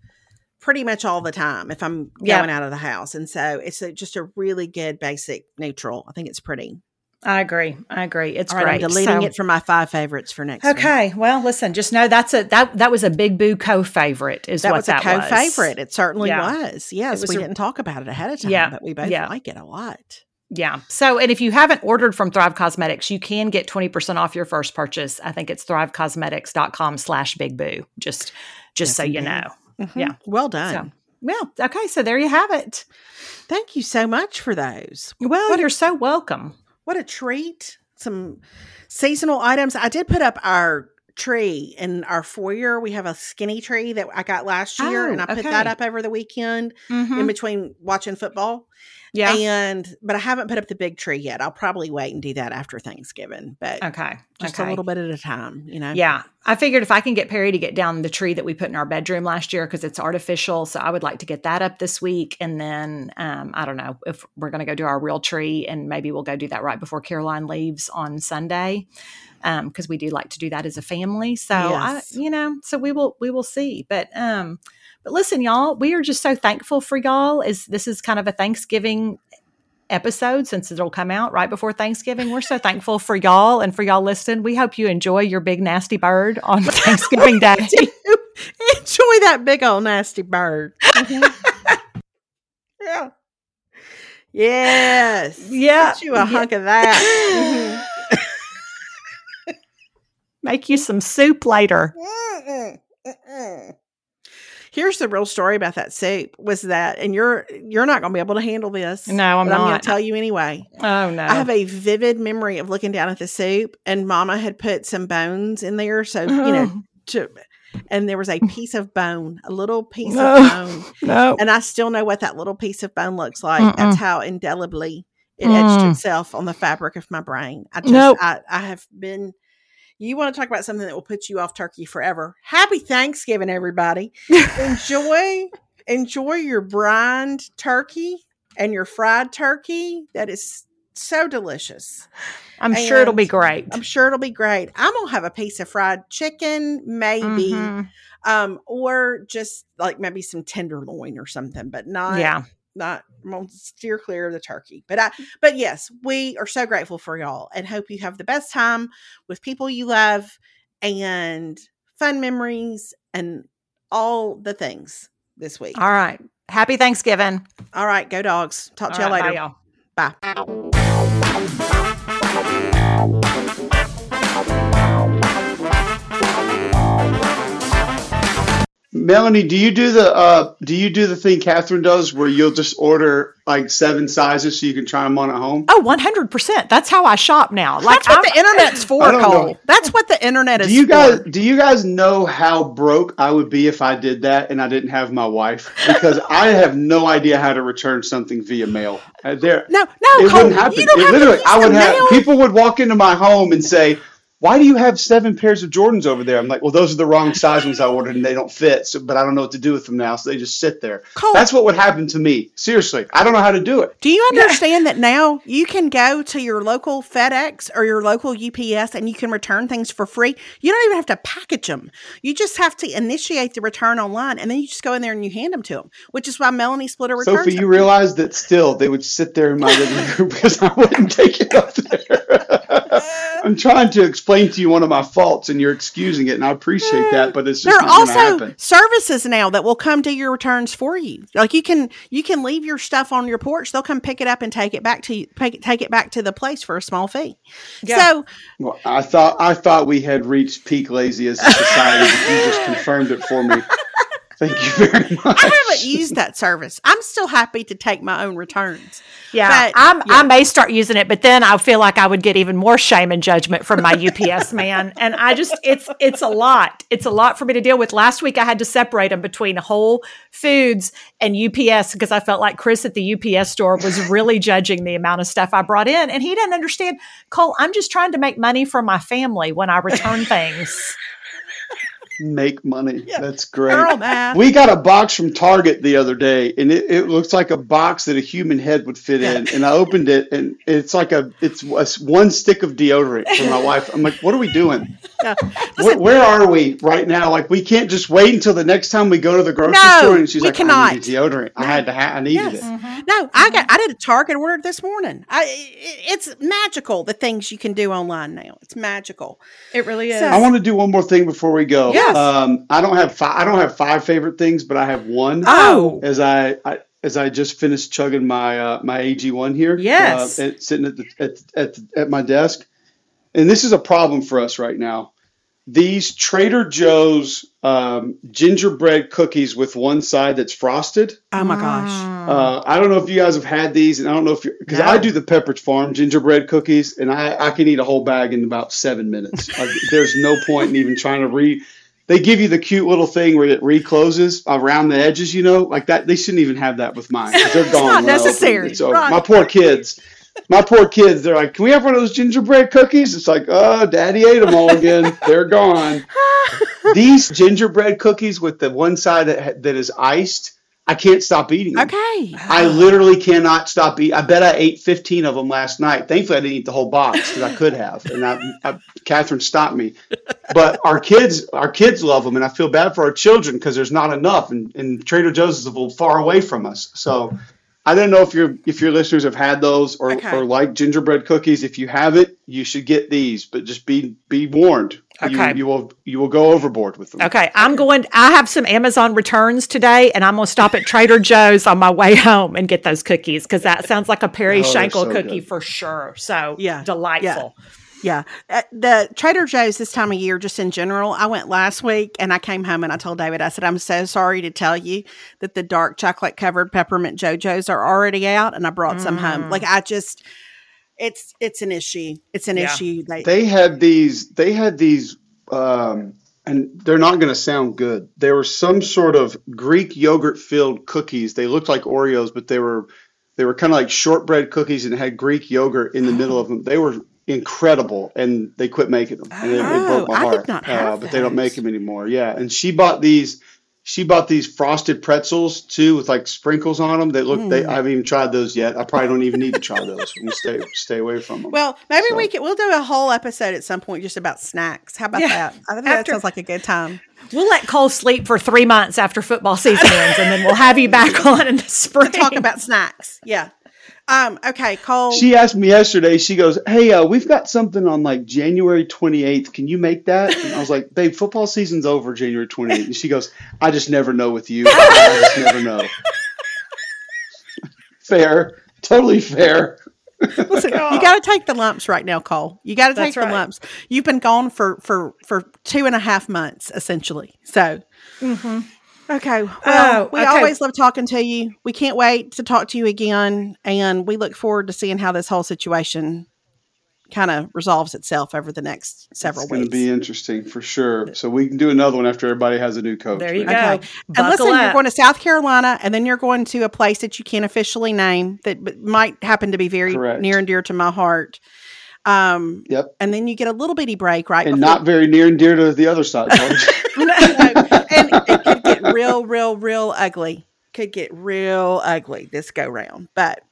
Pretty much all the time if I'm Yep. going out of the house. And so it's a, just a really good basic neutral. I think it's pretty. I agree. I agree. It's All right, great. I'm deleting So- it from my five favorites for next week. Okay. Well, listen, just know that's a that that was a Big Boo co-favorite is That what was that was. co-favorite. It certainly Yeah. was. Yes, was we a- didn't talk about it ahead of time, Yeah, but we both yeah. like it a lot. Yeah. So, and if you haven't ordered from Thrive Causemetics, you can get 20% off your first purchase. I think it's thrivecausemetics.com slash big boo. Just, just Yes, so you know. Mhm. Yeah. well done. Well, okay. So there you have it. Thank you so much for those. Well, What you're so welcome. What a treat! Some seasonal items. I did put up our tree in our foyer. We have a skinny tree that I got last year, Oh, and I put that up over the weekend Mhm. in between watching football. Yeah. And but I haven't put up the big tree yet. I'll probably wait and do that after Thanksgiving. But okay. just okay. a little bit at a time, you know. Yeah. I figured if I can get Perry to get down the tree that we put in our bedroom last year because it's artificial. So I would like to get that up this week. And then um, I don't know if we're going to go do our real tree and maybe we'll go do that right before Caroline leaves on Sunday because we do like to do that as a family. So Yes. I, you know, so we will, we will see. But, um, but listen, y'all, we are just so thankful for y'all Is this is kind of a Thanksgiving episode since it'll come out right before Thanksgiving. We're so thankful for y'all and for y'all listening. We hope you enjoy your big nasty bird on (laughs) Thanksgiving Day. Enjoy that big old nasty bird. yeah. Mm-hmm. (laughs) Yes. Yeah. Get you a hunk of that. Mm-hmm. (laughs) Make you some soup later. Mm-mm. Mm-mm. Here's the real story about that soup was that, and you're you're not going to be able to handle this. No, I'm but I'm going not. to tell you anyway. Oh no. I have a vivid memory of looking down at the soup, and Mama had put some bones in there, so you know, (laughs) to, and there was a piece of bone, a little piece No. of bone, (laughs) no. and I still know what that little piece of bone looks like. That's how indelibly it etched Mm. itself on the fabric of my brain. I just, Nope. I, I have been. You want to talk about something that will put you off turkey forever? Happy Thanksgiving, everybody! (laughs) enjoy, enjoy your brined turkey and your fried turkey. That is so delicious. I'm sure it'll be great. I'm sure it'll be great. I'm gonna have a piece of fried chicken, maybe, Mhm. um, or just like maybe some tenderloin or something, but not Yeah. Not I'm gonna steer clear of the turkey. But I but yes, we are so grateful for y'all and hope you have the best time with people you love and fun memories and all the things this week. All right. Happy Thanksgiving. All right, go dogs. Talk to All y'all right, later. bye, y'all. Bye. Melanie, do you do the uh, do you do the thing Catherine does where you'll just order like seven sizes so you can try them on at home? Oh, 100%. That's how I shop now. Like That's what I'm- the internet's for, I Cole. know. That's what the internet is Do you for. guys do you guys know how broke I would be if I did that and I didn't have my wife? Because (laughs) I have no idea how to return something via mail. Uh, there, No, no, it Cole, wouldn't happen. you don't It have literally, to use I would have mail. people would walk into my home and say, "Why do you have seven pairs of Jordans over there?" I'm like, "Well, those are the wrong size ones I ordered, and they don't fit. So, but I don't know what to do with them now, so they just sit there." Cole- That's what would happen to me. Seriously, I don't know how to do it. Do you understand that now you can go to your local FedEx or your local UPS and you can return things for free? You don't even have to package them. You just have to initiate the return online and then you just go in there and you hand them to them, which is why Melanie split a return. Sophie, you realize that still they would sit there in my living room (laughs) because I wouldn't take it up there. I'm trying to explain to you one of my faults, and you're excusing it, and I appreciate that. But it's just there are not also happen. services now that will come do your returns for you. Like you can you can leave your stuff on your porch. They'll come pick it up and take it back to you, take it, take it back to the place for a small fee. Yeah. So Well, I thought I thought we had reached peak lazy as a society. but you just confirmed it for me. Thank you very much. (laughs) I haven't used that service. I'm still happy to take my own returns. Yeah, But, I'm, yeah. I may start using it, but then I feel like I would get even more shame and judgment from my UPS (laughs) man, and I just it's it's a lot. It's a lot for me to deal with. Last week I had to separate them between Whole Foods and UPS because I felt like Chris at the UPS store was really (laughs) judging the amount of stuff I brought in, and he didn't understand. Cole, I'm just trying to make money for my family when I return things. Make money. Yeah. That's great. Girl math. We got a box from Target the other day, and it, it looks like a box that a human head would fit in. And I opened it, and it's like a it's a s- one stick of deodorant for my wife. I'm like, what are we doing? (laughs) Yeah. Where, where are we right now? Like, we can't just wait until the next time we go to the grocery No, store. And she's we like, I cannot. need deodorant. I had to. Ha- I needed Yes. it. Mm-hmm. No, I got I did a Target order this morning. I it's magical the things you can do online now. It's magical. It really is. So- I want to do one more thing before we go. Yes. Um, I don't have five. I don't have five favorite things, but I have one. Oh. as I, I as I just finished chugging my uh, my AG one here. Yes. uh, at, sitting at the at, at at my desk, and this is a problem for us right now. These Trader Joe's um, gingerbread cookies with one side that's frosted. Oh my gosh. Uh, I don't know if you guys have had these, and I don't know if you because No. I do the Pepperidge Farm gingerbread cookies, and I, I can eat a whole bag in about seven minutes. Like, there's no point in even trying to re. They give you the cute little thing where it recloses around the edges, you know, like that. They shouldn't even have that with mine. they're (laughs) gone. not when I open necessary. So right. my poor kids, my poor kids, they're like, "Can we have one of those gingerbread cookies?" It's like, "Oh, Daddy ate them all again. they're gone." (laughs) These gingerbread cookies with the one side that, that is iced, I can't stop eating them. Okay. I literally cannot stop eating. I bet I ate 15 of them last night. Thankfully, I didn't eat the whole box because I could have, and I, I, Catherine stopped me. But our kids, our kids love them, and I feel bad for our children because there's not enough, and, and Trader Joe's is a little far away from us. So I don't know if your if your listeners have had those or, Okay. or like gingerbread cookies. If you haven't, you should get these. But just be be warned. Okay. You, you will you will go overboard with them. Okay, I'm going. I have some Amazon returns today, and I'm going to stop at Trader Joe's on my way home and get those cookies because that sounds like a Perry Oh, they're so cookie good. for sure. So Yeah, delightful. Yeah. Uh, the Trader Joe's this time of year, just in general, I went last week and I came home and I told David, I said, I'm so sorry to tell you that the dark chocolate covered peppermint Joe-Joe's are already out and I brought some home. Mm. Like, I just, it's, it's an issue. It's an Yeah. issue. They, They had these. They had these, um, and they're not going to sound good. They were some sort of Greek yogurt filled cookies. They looked like Oreos, but they were they were kind of like shortbread cookies and had Greek yogurt in the middle of them. They were incredible, and they quit making them. And it, it broke Oh, my I did heart. not uh, have but they don't make them anymore. Yeah, and she bought these. She bought these frosted pretzels too, with like sprinkles on them. They look. They Mm. I haven't even tried those yet. I probably don't even need to try those. I'm stay stay away from them. well, maybe So- we can, we'll do a whole episode at some point just about snacks. How about Yeah. that? I think that sounds like a good time. We'll let Cole sleep for three months after football season ends, and then we'll have you back (laughs) on in the spring. Talk about snacks. Yeah. Um, okay, Cole. She asked me yesterday. She goes, "Hey, uh, we've got something on like January 28th. Can you make that?" And I was like, "Babe, football season's over January 28th." And she goes, "I just never know with you. I just never know." (laughs) fair, totally fair. (laughs) Listen, you got to take the lumps right now, Cole. You got to take That's the right. lumps. You've been gone for for for two and a half months, essentially. So, okay. Well, Oh, we okay. always love talking to you. We can't wait to talk to you again, and we look forward to seeing how this whole situation kind of resolves itself over the next several It's going to be interesting for sure. So we can do another one after everybody has a new coach. There you But- go. Okay. And Buckle listen, you're going to South Carolina, and then you're going to a place that you can't officially name that might happen to be very Correct. near and dear to my heart. Um, Yep. and then you get a little bitty break right And before- not very near and dear to the other side. (laughs) No, no, and it could get real, real, real ugly. Could get real ugly this go round. But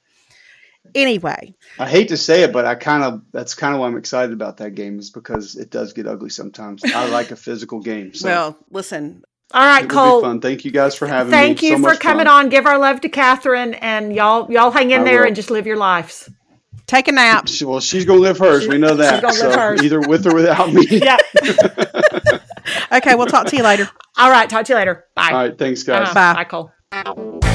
anyway, I hate to say it, but I kind of that's kind of why I'm excited about that game is because it does get ugly sometimes. I (laughs) like a physical game. So well, listen, All right, it will be Cole. fun. Thank you guys for having Thank me. Thank you So for coming fun. on. Give our love to Catherine, and y'all y'all hang in I there will. and just live your lives. take a nap. She- Well, she's gonna live hers. we know that. gonna live so hers. either with or without me. (laughs) Yeah. (laughs) Okay, we'll talk to you later. All right. Talk to you later. Bye. All right. Thanks, guys. Uh-huh. Bye. Bye, Cole.